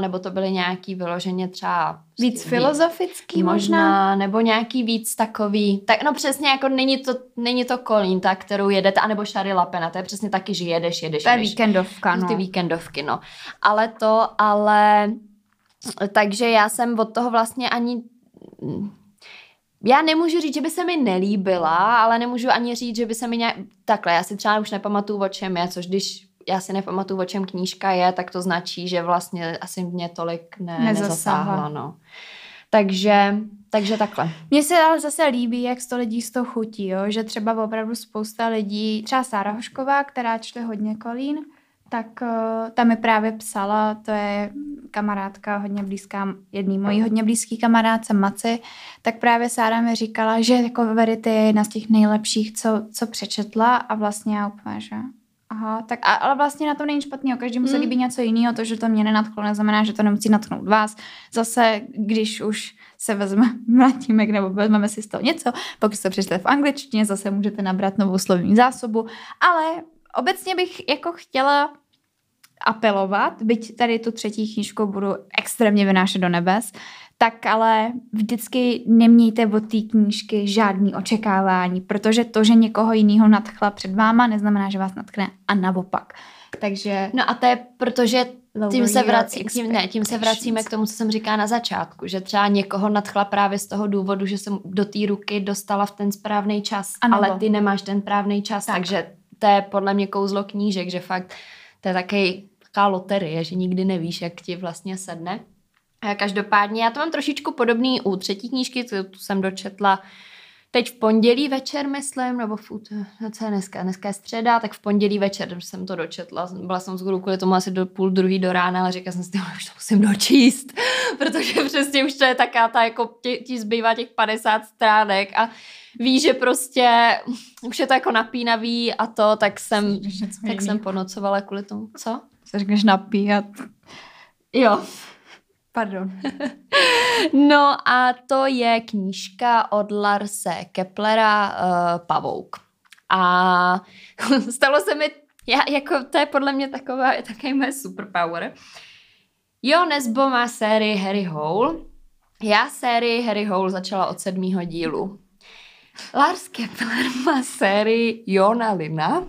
[SPEAKER 2] nebo to byly nějaký vyloženě třeba
[SPEAKER 1] Víc filozofický možná?
[SPEAKER 2] možná, nebo nějaký víc takový, tak no přesně jako není to, není to kolínta, kterou jedete, anebo šary lapena, to je přesně taky, že jedeš, jedeš,
[SPEAKER 1] To je
[SPEAKER 2] jedeš.
[SPEAKER 1] víkendovka, no.
[SPEAKER 2] Ty víkendovky, no. Ale to, ale takže já jsem od toho vlastně ani já nemůžu říct, že by se mi nelíbila, ale nemůžu ani říct, že by se mi nějak... Takhle, já si třeba už nepamatuju, o čem je, což když já si nepamatuju, o čem knížka je, tak to značí, že vlastně asi mě tolik ne,
[SPEAKER 1] Nezasáhla.
[SPEAKER 2] nezasáhla, no. Takže, takže takhle.
[SPEAKER 1] Mně se ale zase líbí, jak to lidí z toho chutí, jo? že třeba opravdu spousta lidí, třeba Sára Hošková, která čte hodně kolín, tak uh, ta mi právě psala, to je kamarádka hodně blízká, jedný mojí hodně blízký kamarádce Maci, tak právě Sára mi říkala, že jako Verity je jedna z těch nejlepších, co, co přečetla a vlastně já úplně, že Aha, tak a, ale vlastně na tom není špatný, každému se
[SPEAKER 2] Hmm.
[SPEAKER 1] líbí něco jiného, to, že to mě nenadchlo, neznamená, že to nemusí natchnout vás. Zase, když už se vezme mladímek nebo vezmeme si z toho něco, pokud se přečte v angličtině, zase můžete nabrat novou slovní zásobu, ale obecně bych jako chtěla apelovat, byť tady tu třetí knížku budu extrémně vynášet do nebes, tak ale vždycky nemějte od té knížky žádný očekávání, protože to, že někoho jiného nadchla před váma, neznamená, že vás natkne a naopak. Takže
[SPEAKER 2] No a to je, protože tím se, vrací, tím, ne, tím se vracíme k tomu, co jsem říkala na začátku, že třeba někoho nadchla právě z toho důvodu, že jsem do té ruky dostala v ten správný čas,
[SPEAKER 1] Ano.
[SPEAKER 2] ale ty nemáš ten správný čas,
[SPEAKER 1] tak.
[SPEAKER 2] takže to je podle mě kouzlo knížek, že fakt to je taky taková loterie, že nikdy nevíš, jak ti vlastně sedne. Každopádně já to mám trošičku podobný u třetí knížky, tu jsem dočetla teď v pondělí večer, myslím, nebo v, no co je dneska, dneska je středa, tak v pondělí večer jsem to dočetla. Byla jsem skoro kvůli tomu asi do půl druhý do rána, ale říkala jsem si, "Tyhle, už to musím dočíst, protože přesně už to je taká ta, jako ti, ti zbývá těch 50 stránek a víš, že prostě už je to jako napínavý a to, tak jsem, tak jsem ponocovala kvůli tomu. Co?
[SPEAKER 1] se řekneš napíhat.
[SPEAKER 2] Jo,
[SPEAKER 1] Pardon.
[SPEAKER 2] No a to je knížka od Larse Keplera uh, Pavouk. A stalo se mi, já, jako to je podle mě taková, takový moje superpower. Jo, Nesbo má sérii Harry Hole. Já sérii Harry Hole začala od sedmého dílu. Lars Kepler má sérii Jona Lina.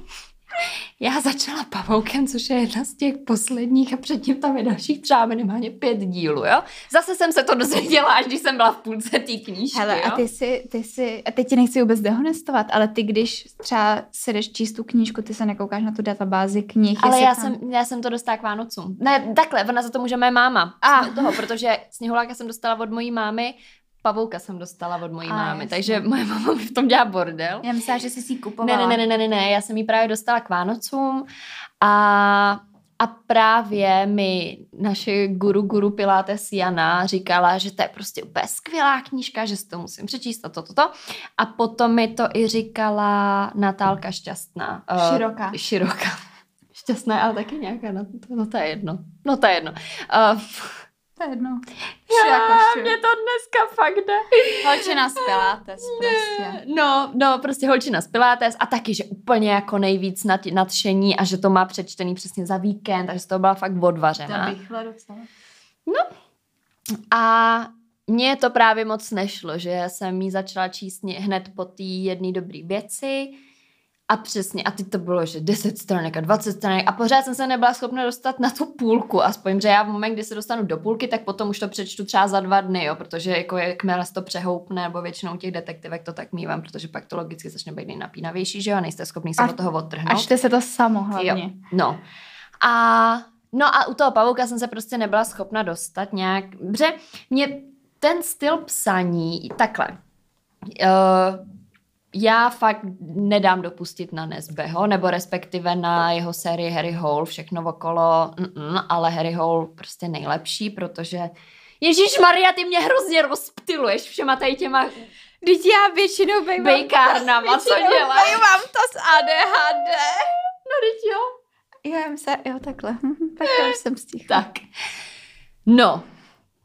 [SPEAKER 2] Já začala Pavoukem, což je jedna z těch posledních a předtím tam je dalších třeba minimálně pět dílů, jo. Zase jsem se to dozvěděla, až když jsem byla v půlce té knížky,
[SPEAKER 1] Hele,
[SPEAKER 2] jo.
[SPEAKER 1] a ty si, ty si, a teď ti nechci vůbec dehonestovat, ale ty, když třeba si jdeš číst tu knížku, ty se nekoukáš na tu databázi knih.
[SPEAKER 2] Ale já
[SPEAKER 1] tam...
[SPEAKER 2] jsem, já jsem to dostala k Vánocům. Ne, takhle, ona za to může moje máma.
[SPEAKER 1] A.
[SPEAKER 2] A. toho, protože sněhuláka jsem dostala od mojí mámy, pavouka jsem dostala od mojí
[SPEAKER 1] A,
[SPEAKER 2] mámy,
[SPEAKER 1] jasně.
[SPEAKER 2] takže moje máma mi v tom dělá bordel.
[SPEAKER 1] Já myslela, že jsi si ji
[SPEAKER 2] Ne,
[SPEAKER 1] kupovala.
[SPEAKER 2] ne, ne, ne, ne, ne, já jsem ji právě dostala k Vánocům a, a právě mi naše guru, guru Pilates Jana říkala, že to je prostě úplně skvělá knížka, že si to musím přečíst a to, to, to. A potom mi to i říkala Natálka Šťastná.
[SPEAKER 1] Široká.
[SPEAKER 2] Široká. Šťastná, ale taky nějaká, no to, no to je jedno. No to je jedno. Uh,
[SPEAKER 1] To je jedno.
[SPEAKER 2] já, mě to dneska fakt jde.
[SPEAKER 1] Holčina z Pilates, prostě.
[SPEAKER 2] No, no, prostě holčina z Pilates a taky, že úplně jako nejvíc nad, nadšení a že to má přečtený přesně za víkend, takže to byla fakt odvařená.
[SPEAKER 1] bychla docela.
[SPEAKER 2] A mně to právě moc nešlo, že jsem jí začala číst hned po té jedné dobré věci a přesně, a teď to bylo, že 10 stranek a 20 stranek a pořád jsem se nebyla schopna dostat na tu půlku, aspoň, že já v moment, kdy se dostanu do půlky, tak potom už to přečtu třeba za dva dny, jo, protože jako jakmile se to přehoupne, nebo většinou těch detektivek to tak mývám, protože pak to logicky začne být nejnapínavější, že jo, a nejste schopný se
[SPEAKER 1] A-
[SPEAKER 2] od toho odtrhnout.
[SPEAKER 1] A čte se to samo hlavně.
[SPEAKER 2] Jo, no. A no a u toho pavouka jsem se prostě nebyla schopna dostat nějak, protože mě ten styl psaní, takhle, uh, já fakt nedám dopustit na Nesbeho, nebo respektive na jeho sérii Harry Hole, všechno okolo, mm-mm, ale Harry Hole prostě nejlepší, protože Ježíš Maria, ty mě hrozně rozptiluješ všema tady těma
[SPEAKER 1] Teď já většinou bejvám
[SPEAKER 2] bejkárnama, co děláš?
[SPEAKER 1] Mám to s ADHD.
[SPEAKER 2] No teď jo.
[SPEAKER 1] Jo, já se, jo, takhle. tak já už jsem stichla.
[SPEAKER 2] Tak. No.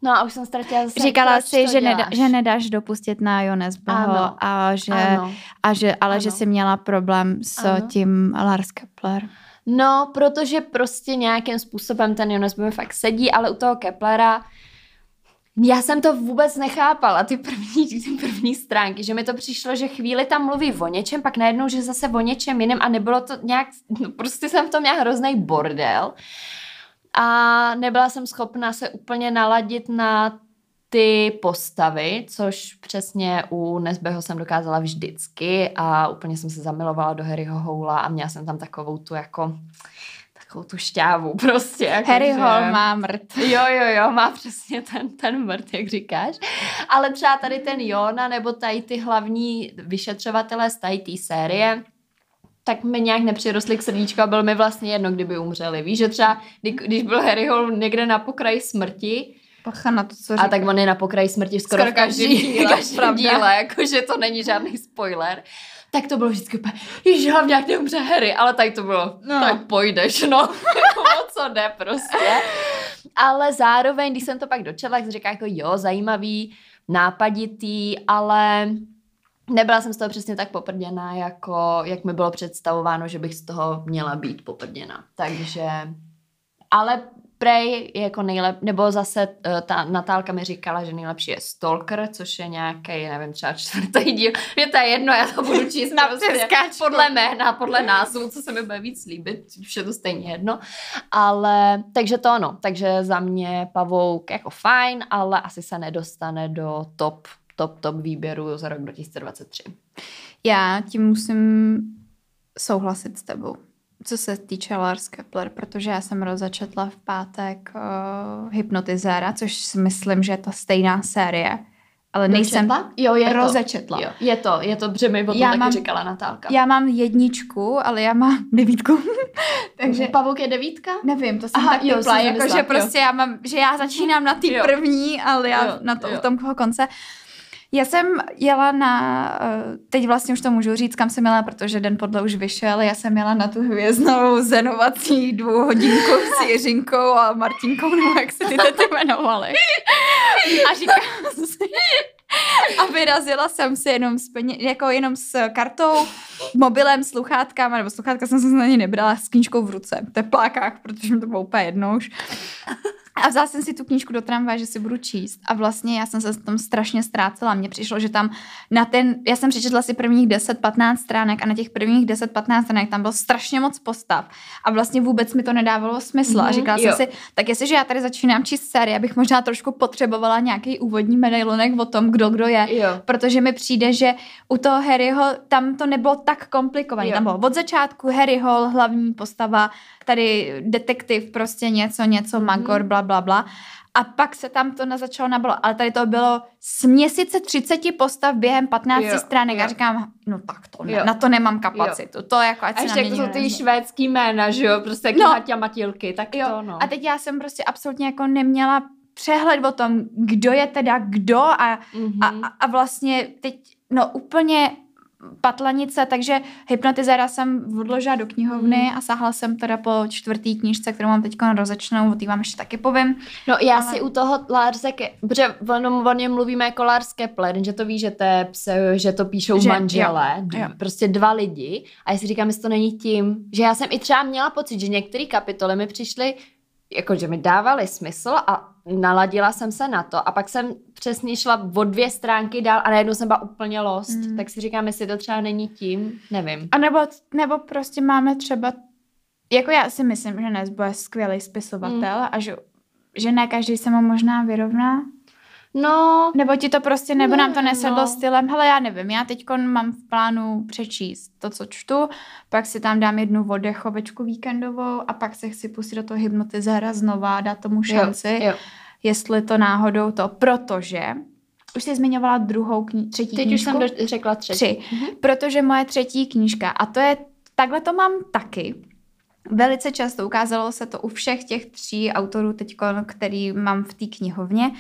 [SPEAKER 2] No a už jsem ztratila zase,
[SPEAKER 1] Říkala
[SPEAKER 2] proč
[SPEAKER 1] si, že, neda, že nedáš dopustit na Jonesbeho
[SPEAKER 2] Ano.
[SPEAKER 1] a že,
[SPEAKER 2] Ano.
[SPEAKER 1] a že, ale
[SPEAKER 2] Ano.
[SPEAKER 1] že jsi měla problém s
[SPEAKER 2] Ano.
[SPEAKER 1] tím Lars Kepler.
[SPEAKER 2] No, protože prostě nějakým způsobem ten Jonas mi fakt sedí, ale u toho Keplera já jsem to vůbec nechápala, ty první, ty první stránky, že mi to přišlo, že chvíli tam mluví o něčem, pak najednou, že zase o něčem jiném a nebylo to nějak, no prostě jsem v tom měla hrozný bordel a nebyla jsem schopna se úplně naladit na ty postavy, což přesně u Nesbeho jsem dokázala vždycky a úplně jsem se zamilovala do Harryho Houla a měla jsem tam takovou tu jako takovou tu šťávu prostě. Jako
[SPEAKER 1] Harry
[SPEAKER 2] že...
[SPEAKER 1] Hall má mrt.
[SPEAKER 2] Jo, jo, jo, má přesně ten, ten mrt, jak říkáš. Ale třeba tady ten Jona nebo tady ty hlavní vyšetřovatelé z tady té série, tak mi nějak nepřirostli k srdíčku a bylo mi vlastně jedno, kdyby umřeli. Víš, že třeba, kdy- když byl Harry Hall někde na pokraji smrti,
[SPEAKER 1] Pacha na to, co
[SPEAKER 2] a
[SPEAKER 1] říká.
[SPEAKER 2] tak on je na pokraji smrti skoro,
[SPEAKER 1] Skoro
[SPEAKER 2] v každém
[SPEAKER 1] každý
[SPEAKER 2] díle,
[SPEAKER 1] díle,
[SPEAKER 2] každém
[SPEAKER 1] pravda.
[SPEAKER 2] díle jakože to není žádný spoiler. Tak to bylo vždycky úplně, ježiš, hlavně jak neumře Harry, ale tady to bylo,
[SPEAKER 1] No.
[SPEAKER 2] tak pojdeš, no, o co jde prostě. Ale zároveň, když jsem to pak dočetla, tak jsem říkala jako jo, zajímavý, nápaditý, ale nebyla jsem z toho přesně tak poprděná, jako jak mi bylo představováno, že bych z toho měla být poprděná. Takže, ale Prej je jako nejlep, nebo zase uh, ta Natálka mi říkala, že nejlepší je Stalker, což je nějaký, nevím, třeba čtvrtý díl. Mě to je jedno, já to budu číst
[SPEAKER 1] Na
[SPEAKER 2] prostě podle jména, podle názvu, co se mi bude víc líbit, už je to stejně jedno. Ale, takže to ono, takže za mě Pavouk jako fajn, ale asi se nedostane do top, top, top výběru za rok 2023.
[SPEAKER 1] Já tím musím souhlasit s tebou, co se týče Lars Kepler, protože já jsem rozačetla v pátek uh, Hypnotizéra, což si myslím, že je ta stejná série, ale nejsem...
[SPEAKER 2] Dočetla? Jo, je
[SPEAKER 1] rozečetla.
[SPEAKER 2] to. Jo, je to, je to, protože mi o tom
[SPEAKER 1] Já
[SPEAKER 2] taky
[SPEAKER 1] mám-
[SPEAKER 2] říkala Natálka.
[SPEAKER 1] Já mám jedničku, ale já mám devítku. Takže
[SPEAKER 2] Pavouk je devítka?
[SPEAKER 1] nevím, to jsem
[SPEAKER 2] Aha,
[SPEAKER 1] tak
[SPEAKER 2] jo,
[SPEAKER 1] typla, jako že prostě já mám, že já začínám na té první, ale já
[SPEAKER 2] Jo,
[SPEAKER 1] na to,
[SPEAKER 2] jo.
[SPEAKER 1] v tom konce. Já jsem jela na, eh, teď vlastně už to můžu říct, kam jsem jela, protože den podle už vyšel, já jsem jela na tu hvězdnou zenovací dvouhodinku s Jiřinkou a Martinkou, nebo jak se ty tety jmenovaly. A jsem si, a vyrazila jsem si jenom s, peně, jako jenom s kartou, mobilem, sluchátkama, nebo sluchátka jsem se na ně nebrala, s knížkou v ruce, v teplákách, protože mi to bylo úplně jedno už. A vzala jsem si tu knížku do tramvaje, že si budu číst. A vlastně já jsem se tam strašně ztrácela. Mně přišlo, že tam na ten, já jsem přečetla si prvních 10-15 stránek a na těch prvních 10-15 stránek tam bylo strašně moc postav. A vlastně vůbec mi to nedávalo smysl. Mm-hmm, a
[SPEAKER 2] Mhm,
[SPEAKER 1] říkala
[SPEAKER 2] jo.
[SPEAKER 1] jsem si, tak jestliže já tady začínám číst série, abych možná trošku potřebovala nějaký úvodní medailonek o tom, kdo kdo je.
[SPEAKER 2] Jo.
[SPEAKER 1] Protože mi přijde, že u toho Harryho tam to nebylo tak komplikované. Tam bylo od začátku Harry Hall, hlavní postava, tady detektiv, prostě něco, něco,
[SPEAKER 2] Mhm.
[SPEAKER 1] Magor, bla, bla, bla. A pak se tam to na začalo nabilo. Ale tady to bylo z měsíce 30 postav během 15
[SPEAKER 2] Jo,
[SPEAKER 1] stránek.
[SPEAKER 2] jo.
[SPEAKER 1] A říkám, no tak to, ne,
[SPEAKER 2] Jo.
[SPEAKER 1] na to nemám kapacitu. To jako, ať
[SPEAKER 2] A ještě jak to jsou ty švédský jména, že jo, prostě jaký
[SPEAKER 1] No.
[SPEAKER 2] Matilky, tak
[SPEAKER 1] Jo.
[SPEAKER 2] to no.
[SPEAKER 1] A teď já jsem prostě absolutně jako neměla přehled o tom, kdo je teda kdo a
[SPEAKER 2] Mhm.
[SPEAKER 1] A, a, a vlastně teď, no úplně patlanice, takže hypnotizéra jsem odložila do knihovny
[SPEAKER 2] Mhm.
[SPEAKER 1] a sáhla jsem teda po čtvrtý knížce, kterou mám teď rozečnou, o té vám ještě taky povím.
[SPEAKER 2] No já
[SPEAKER 1] Ale-
[SPEAKER 2] si u toho Larse, protože o, o něm mluvíme jako Lars Kepler, že to ví, že to, je pse, že to píšou
[SPEAKER 1] Že-
[SPEAKER 2] že, manželé,
[SPEAKER 1] jo, jo.
[SPEAKER 2] prostě dva lidi a já si říkám, jestli to není tím, že já jsem i třeba měla pocit, že některé kapitoly mi přišly, jako že mi dávaly smysl a naladila jsem se na to a pak jsem přesně šla o dvě stránky dál a najednou jsem byla úplně lost,
[SPEAKER 1] Mm.
[SPEAKER 2] tak si říkám, jestli to třeba není tím, nevím.
[SPEAKER 1] A nebo, nebo prostě máme třeba, jako já si myslím, že Nesbo je skvělý spisovatel
[SPEAKER 2] Mm.
[SPEAKER 1] a že, že ne každý se mu možná vyrovná.
[SPEAKER 2] No,
[SPEAKER 1] Nebo ti to prostě, nebo nám to
[SPEAKER 2] Ne,
[SPEAKER 1] nesedlo
[SPEAKER 2] no.
[SPEAKER 1] stylem, hele já nevím, já teď mám v plánu přečíst to, co čtu, pak si tam dám jednu oddechovečku víkendovou a pak se chci pustit do toho hypnotizéra znova, dát tomu šanci,
[SPEAKER 2] jo, jo.
[SPEAKER 1] jestli to náhodou to, protože už jsi zmiňovala druhou, kni- třetí
[SPEAKER 2] Teď už
[SPEAKER 1] knížku?
[SPEAKER 2] jsem do, řekla třetí.
[SPEAKER 1] Tři. Protože moje třetí knížka, a to je, takhle to mám taky, velice často ukázalo se to u všech těch tří autorů teď, který mám v té knihovně.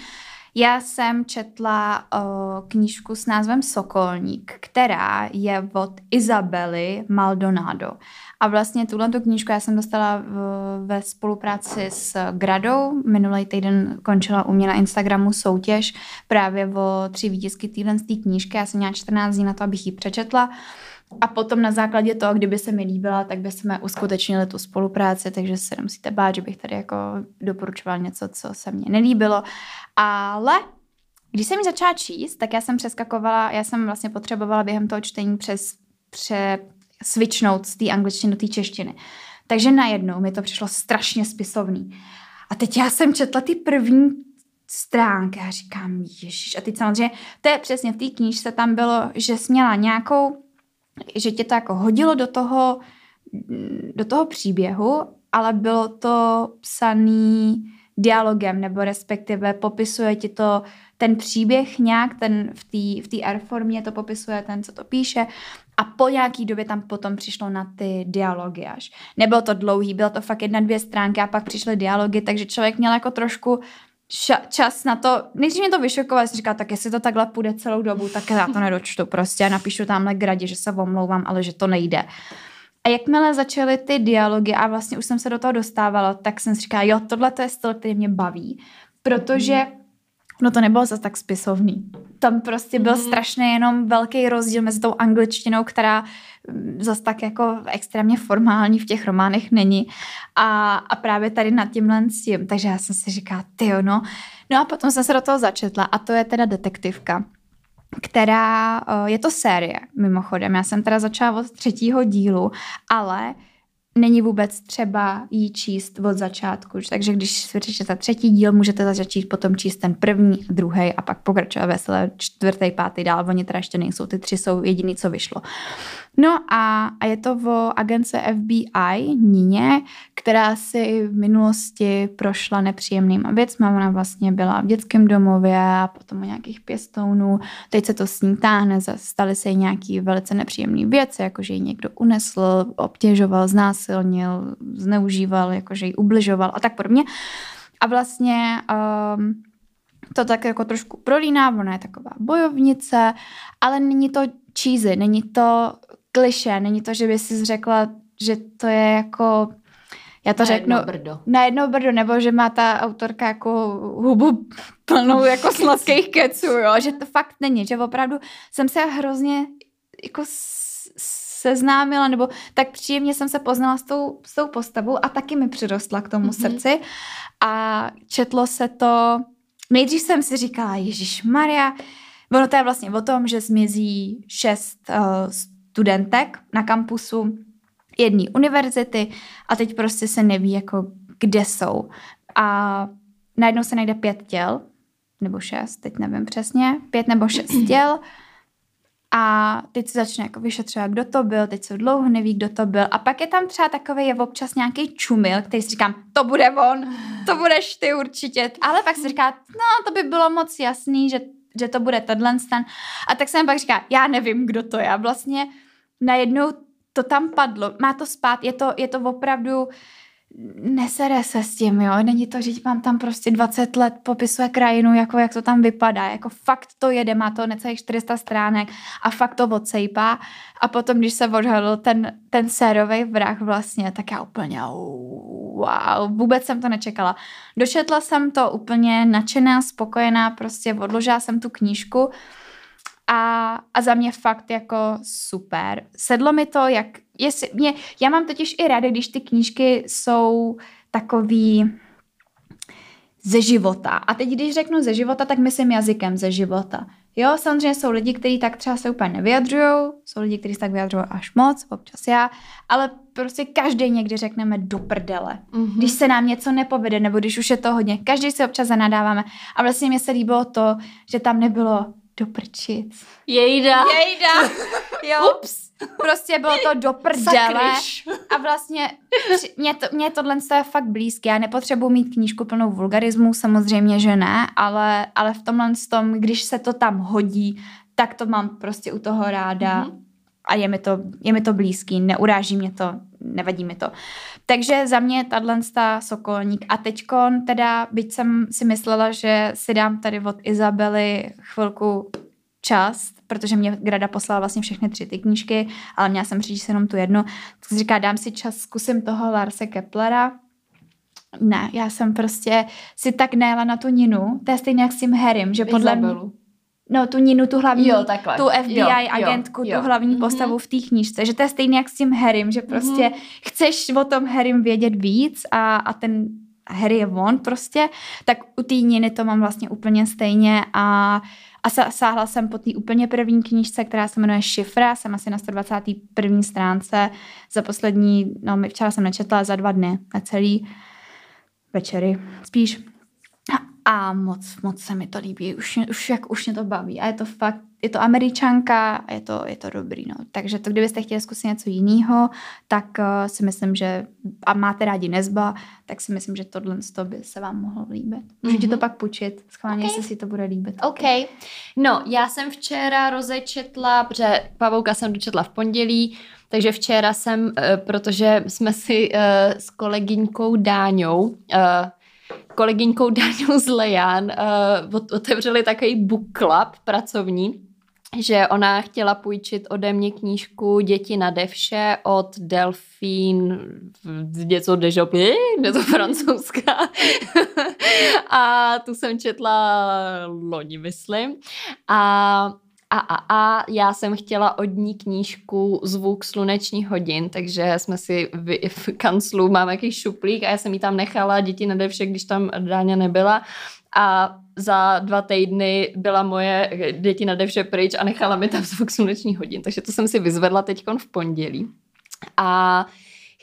[SPEAKER 1] Já jsem četla uh, knížku s názvem Sokolník, která je od Izabely Maldonado. A vlastně tuhle tu knížku já jsem dostala v, ve spolupráci s Gradou. Minulý týden končila u mě na Instagramu soutěž právě o tři výtisky týden z té knížky. Já jsem měla 14 dní na to, abych ji přečetla. A potom na základě toho, kdyby se mi líbila, tak bychom uskutečnili tu spolupráci, takže se nemusíte bát, že bych tady jako doporučovala něco, co se mně nelíbilo. Ale když jsem ji začala číst, tak já jsem přeskakovala, já jsem vlastně potřebovala během toho čtení přes, pře, switchnout z té angličtiny do té češtiny. Takže najednou mi to přišlo strašně spisovný. A teď já jsem četla ty první stránky a říkám, ježiš. A teď samozřejmě, to je přesně v té knížce, tam bylo, že jsi měla nějakou, že tě to jako hodilo do toho, do toho příběhu, ale bylo to psaný dialogem, nebo respektive popisuje ti to ten příběh nějak, ten v té v té R formě to popisuje ten, co to píše a po nějaký době tam potom přišlo na ty dialogy až. Nebylo to dlouhý, bylo to fakt jedna, dvě stránky a pak přišly dialogy, takže člověk měl jako trošku ša- čas na to, nejdřív mě to vyšokovalo, jsem říkala, tak jestli to takhle půjde celou dobu, tak já to nedočtu prostě, napíšu tamhle gradě, že se omlouvám, ale že to nejde. A jakmile začaly ty dialogy a vlastně už jsem se do toho dostávala, tak jsem si říkala, jo, tohle to je styl, který mě baví, protože no to nebylo zase tak spisovný. Tam prostě byl
[SPEAKER 2] Mhm.
[SPEAKER 1] strašně jenom velký rozdíl mezi tou angličtinou, která mm, zas tak jako extrémně formální v těch románech není a, a právě tady nad tímhle tím. Takže já jsem si říkala, ty no. No a potom jsem se do toho začetla a to je teda detektivka která, eh, je to série mimochodem, já jsem teda začala od třetího dílu, ale není vůbec třeba jí číst od začátku, takže když si přečtete třetí díl, můžete začít potom číst ten první, druhý a pak pokračovat veselé čtvrtý, pátý dál, oni teda ještě nejsou, ty tři jsou jediný, co vyšlo. No a, a je to o agence FBI Nině, která si v minulosti prošla nepříjemnýma věcmi. Ona vlastně byla v dětském domově a potom u nějakých pěstounů. Teď se to s ní táhne, staly se jí nějaký velice nepříjemné věci, jako že ji někdo unesl, obtěžoval, znásilnil, zneužíval, jakože ji ubližoval a tak podobně. A vlastně um, to tak jako trošku prolíná, ona je taková bojovnice, ale není to cheesy, není to kliše, není to, že by si řekla, že to je jako, já to
[SPEAKER 2] Na
[SPEAKER 1] řeknu,
[SPEAKER 2] jedno brdo.
[SPEAKER 1] na jedno brdo, nebo že má ta autorka jako hubu plnou jako sladkých keců, jo, že to fakt není, že opravdu jsem se hrozně jako seznámila, nebo tak příjemně jsem se poznala s tou, s tou postavou a taky mi přirostla k tomu
[SPEAKER 2] Mhm.
[SPEAKER 1] mm-hmm. srdci a četlo se to, nejdřív jsem si říkala, Ježíš Maria, ono to je vlastně o tom, že zmizí šest uh, studentek na kampusu jedné univerzity a teď prostě se neví, jako kde jsou. A najednou se najde pět těl, nebo šest, teď nevím přesně, pět nebo šest těl a teď se začne jako vyšetřovat, kdo to byl, teď se dlouho neví, kdo to byl. A pak je tam třeba takový je občas nějaký čumil, který si říkám, to bude on, to budeš ty určitě. Ale pak si říká, no to by bylo moc jasný, že, že to bude tenhle stan. A tak jsem pak říká, já nevím, kdo to je. A vlastně najednou to tam padlo, má to spát, je to, je to opravdu, nesere se s tím, jo, není to, že mám tam prostě 20 let, popisuje krajinu, jako jak to tam vypadá, jako fakt to jede, má to necelých 400 stránek a fakt to odsejpá. A potom, když se odhadl ten, ten sérový vrah vlastně, tak já úplně wow, vůbec jsem to nečekala. Dočetla jsem to úplně nadšená, spokojená, prostě odložila jsem tu knížku a, a za mě fakt jako super. Sedlo mi to, jak, jestli, mě, já mám totiž i ráda, když ty knížky jsou takový ze života. A teď, když řeknu ze života, tak myslím jazykem ze života. Jo, samozřejmě jsou lidi, kteří tak třeba se úplně nevyjadřují, jsou lidi, kteří se tak vyjadřují až moc, občas já, ale prostě každý někdy řekneme do prdele.
[SPEAKER 2] Mhm.
[SPEAKER 1] Když se nám něco nepovede, nebo když už je to hodně, každý se občas zanadáváme. A vlastně mi se líbilo to, že tam nebylo do prčic.
[SPEAKER 2] Jejda.
[SPEAKER 1] Jejda! Jo,
[SPEAKER 2] Ups.
[SPEAKER 1] prostě bylo to do prdele. A vlastně mě, to, mě tohle je fakt blízké. Já nepotřebuji mít knížku plnou vulgarismů, samozřejmě, že ne, ale, ale v tomhle tom, když se to tam hodí, tak to mám prostě u toho ráda.
[SPEAKER 2] Mhm.
[SPEAKER 1] A je mi, to, je mi to blízký, neuráží mě to, nevadí mi to. Takže za mě tahle Sokolník. A teďkon teda, byť jsem si myslela, že si dám tady od Izabely chvilku čas, protože mě Grada poslala vlastně všechny tři ty knížky, ale měla jsem říct jenom tu jednu. Tak si říká, dám si čas, zkusím toho Larse Keplera. Ne, já jsem prostě si tak najela na tu Ninu, to je stejně jak s tím Harrym, že podle mě,
[SPEAKER 2] Izabelu.
[SPEAKER 1] No tu Ninu, tu hlavní,
[SPEAKER 2] Jo, takhle.
[SPEAKER 1] tu FBI
[SPEAKER 2] Jo, jo,
[SPEAKER 1] agentku,
[SPEAKER 2] jo.
[SPEAKER 1] tu hlavní
[SPEAKER 2] Mhm.
[SPEAKER 1] postavu v té knížce, že to je stejně jak s tím Harrym, že prostě
[SPEAKER 2] Mhm.
[SPEAKER 1] chceš o tom Harrym vědět víc a, a ten Harry je on prostě, tak u té Niny to mám vlastně úplně stejně a, a sáhla jsem po té úplně první knížce, která se jmenuje Šifra, jsem asi na 121. stránce za poslední, no včera jsem nečetla za dva dny, na celý večery, spíš. A moc, moc se mi to líbí, už, už jak už mě to baví a je to fakt, je to američanka a je to, je to dobrý, no. Takže to, kdybyste chtěli zkusit něco jiného, tak uh, si myslím, že, a máte rádi Nezba, tak si myslím, že tohle to by se vám mohlo líbit. Můžu ti
[SPEAKER 2] Mhm.
[SPEAKER 1] to pak půjčit, schválně,
[SPEAKER 2] Ok.
[SPEAKER 1] jestli si to bude líbit.
[SPEAKER 2] OK. No, já jsem včera rozečetla, protože Pavouka jsem dočetla v pondělí, takže včera jsem, eh, protože jsme si eh, s kolegyňkou Dáňou, kolegyňkou Dáňou z Lejan ot- otevřeli takový book club pracovní, že ona chtěla půjčit ode mě knížku Děti na devše od Delfín, něco de to francouzská. a tu jsem četla loni, myslím. A a, a, a já jsem chtěla od ní knížku Zvuk slunečních hodin, takže jsme si v, v kanclu, máme jaký šuplík a já jsem jí tam nechala děti na devše, když tam Dáňa nebyla a za dva týdny byla moje děti na devše pryč a nechala mi tam zvuk slunečních hodin, takže to jsem si vyzvedla teď v pondělí. A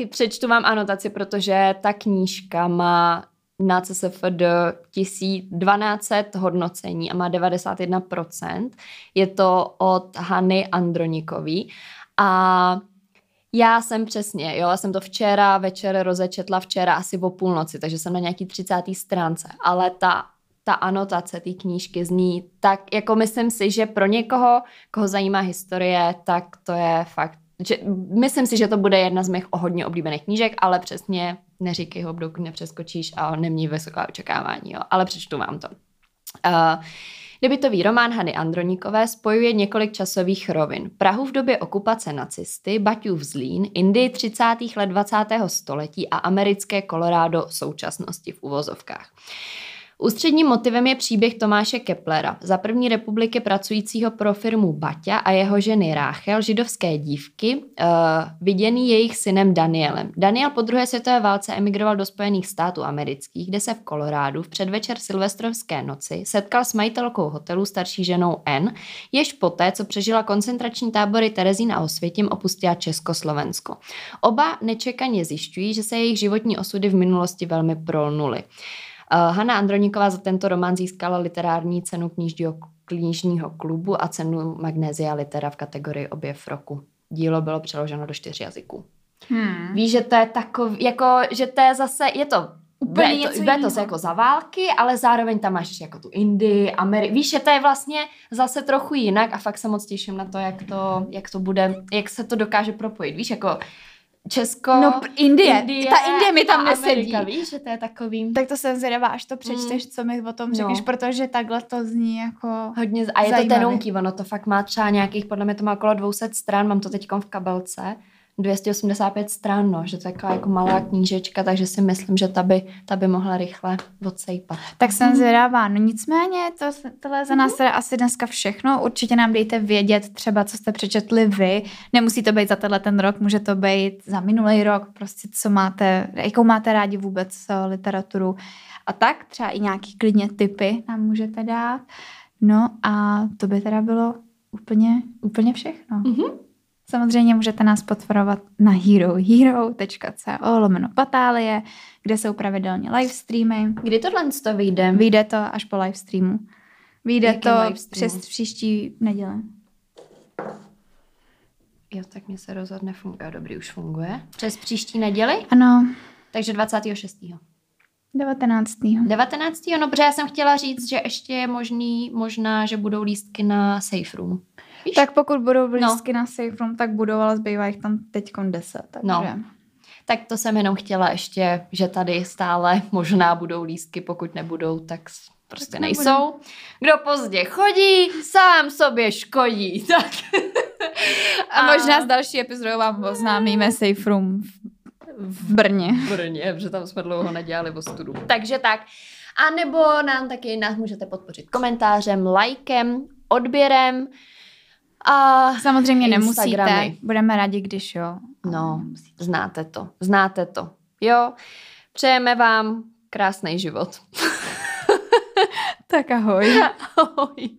[SPEAKER 2] přečtu vám anotaci, protože ta knížka má na CSFD 1200 hodnocení a má 91%. Je to od Hany Andronikový. A já jsem přesně, jo, já jsem to včera večer rozečetla včera asi o půlnoci, takže jsem na nějaký 30. stránce, ale ta ta anotace té knížky zní tak, jako myslím si, že pro někoho, koho zajímá historie, tak to je fakt, že, myslím si, že to bude jedna z mých hodně oblíbených knížek, ale přesně neříkej ho, dokud nepřeskočíš a neměj vysoká očekávání, jo, ale přečtu vám to. Uh, Debitový román Hany Androníkové spojuje několik časových rovin. Prahu v době okupace nacisty, Baťův Zlín, Indii 30. let 20. století a americké Colorado současnosti v uvozovkách. Ústředním motivem je příběh Tomáše Keplera, za první republiky pracujícího pro firmu Baťa a jeho ženy Ráchel, židovské dívky, uh, viděný jejich synem Danielem. Daniel po druhé světové válce emigroval do Spojených států amerických, kde se v Kolorádu v předvečer silvestrovské noci setkal s majitelkou hotelu starší ženou N, jež poté, co přežila koncentrační tábory Terezín a Osvětim, opustila Československo. Oba nečekaně zjišťují, že se jejich životní osudy v minulosti velmi prolnuly. Uh, Hanna Androníková za tento román získala literární cenu knižního, knižního klubu a cenu Magnézia litera v kategorii objev roku. Dílo bylo přeloženo do čtyř jazyků.
[SPEAKER 1] Hmm.
[SPEAKER 2] Víš, že to je takový, jako, že to je zase, je to
[SPEAKER 1] Úplně
[SPEAKER 2] bude
[SPEAKER 1] něco
[SPEAKER 2] to, bude to se jako za války, ale zároveň tam máš jako tu Indii, Ameri- Víš, že to je vlastně zase trochu jinak a fakt se moc těším na to, jak to, jak to bude, jak se to dokáže propojit. Víš, jako Česko,
[SPEAKER 1] No, p- Indie. Ta Indie mi tam nesedí.
[SPEAKER 2] Amerika, víš, že to je takový
[SPEAKER 1] Tak to jsem zvědavá, až to přečteš, co mi o tom
[SPEAKER 2] No.
[SPEAKER 1] řekneš, protože takhle to zní jako...
[SPEAKER 2] hodně, a je to
[SPEAKER 1] Zajímavý.
[SPEAKER 2] tenunký, ono to fakt má třeba nějakých, podle mě to má okolo 200 stran, mám to teď v kabelce, 285 stran, no, že to je taková jako malá knížečka, takže si myslím, že ta by, ta by mohla rychle odsejpat.
[SPEAKER 1] Tak jsem zvědavá. No nicméně, to, tohle za nás teda asi dneska všechno. Určitě nám dejte vědět třeba, co jste přečetli vy. Nemusí to být za tenhle ten rok, může to být za minulý rok, prostě co máte, jakou máte rádi vůbec eh, literaturu. A tak třeba i nějaký klidně typy nám můžete dát. No a to by teda bylo úplně, úplně všechno.
[SPEAKER 2] Mhm.
[SPEAKER 1] Samozřejmě můžete nás podporovat na herohero.co lomeno patálie, kde jsou pravidelně live streamy.
[SPEAKER 2] Kdy tohle to vyjde?
[SPEAKER 1] Vyjde to až po live streamu. Vyjde
[SPEAKER 2] Jakým
[SPEAKER 1] to
[SPEAKER 2] live streamu?
[SPEAKER 1] přes příští neděle.
[SPEAKER 2] Jo, tak mě se rozhodne funguje. Dobrý, už funguje. Přes příští neděli?
[SPEAKER 1] Ano,
[SPEAKER 2] Takže 26.
[SPEAKER 1] 19.
[SPEAKER 2] 19. No, protože já jsem chtěla říct, že ještě je možný, možná, že budou lístky na Safe Room. Víš?
[SPEAKER 1] Tak pokud budou blízky no. na safe room, tak budou, ale zbývá jich tam teď 10. Takže.
[SPEAKER 2] No. Tak to jsem jenom chtěla ještě, že tady stále možná budou lístky, pokud nebudou, tak prostě
[SPEAKER 1] Tak
[SPEAKER 2] nejsou. Kdo pozdě chodí, sám sobě škodí. Tak.
[SPEAKER 1] A možná z další epizodou vám oznámíme safe room v, Brně.
[SPEAKER 2] v Brně, protože tam jsme dlouho nedělali ostudu. Takže tak. A nebo nám taky nás můžete podpořit komentářem, lajkem, odběrem a
[SPEAKER 1] Samozřejmě
[SPEAKER 2] Instagramy.
[SPEAKER 1] nemusíte. Budeme rádi, když jo.
[SPEAKER 2] no, znáte to, znáte to. Jo, přejeme vám krásný život.
[SPEAKER 1] Tak ahoj.
[SPEAKER 2] Ahoj.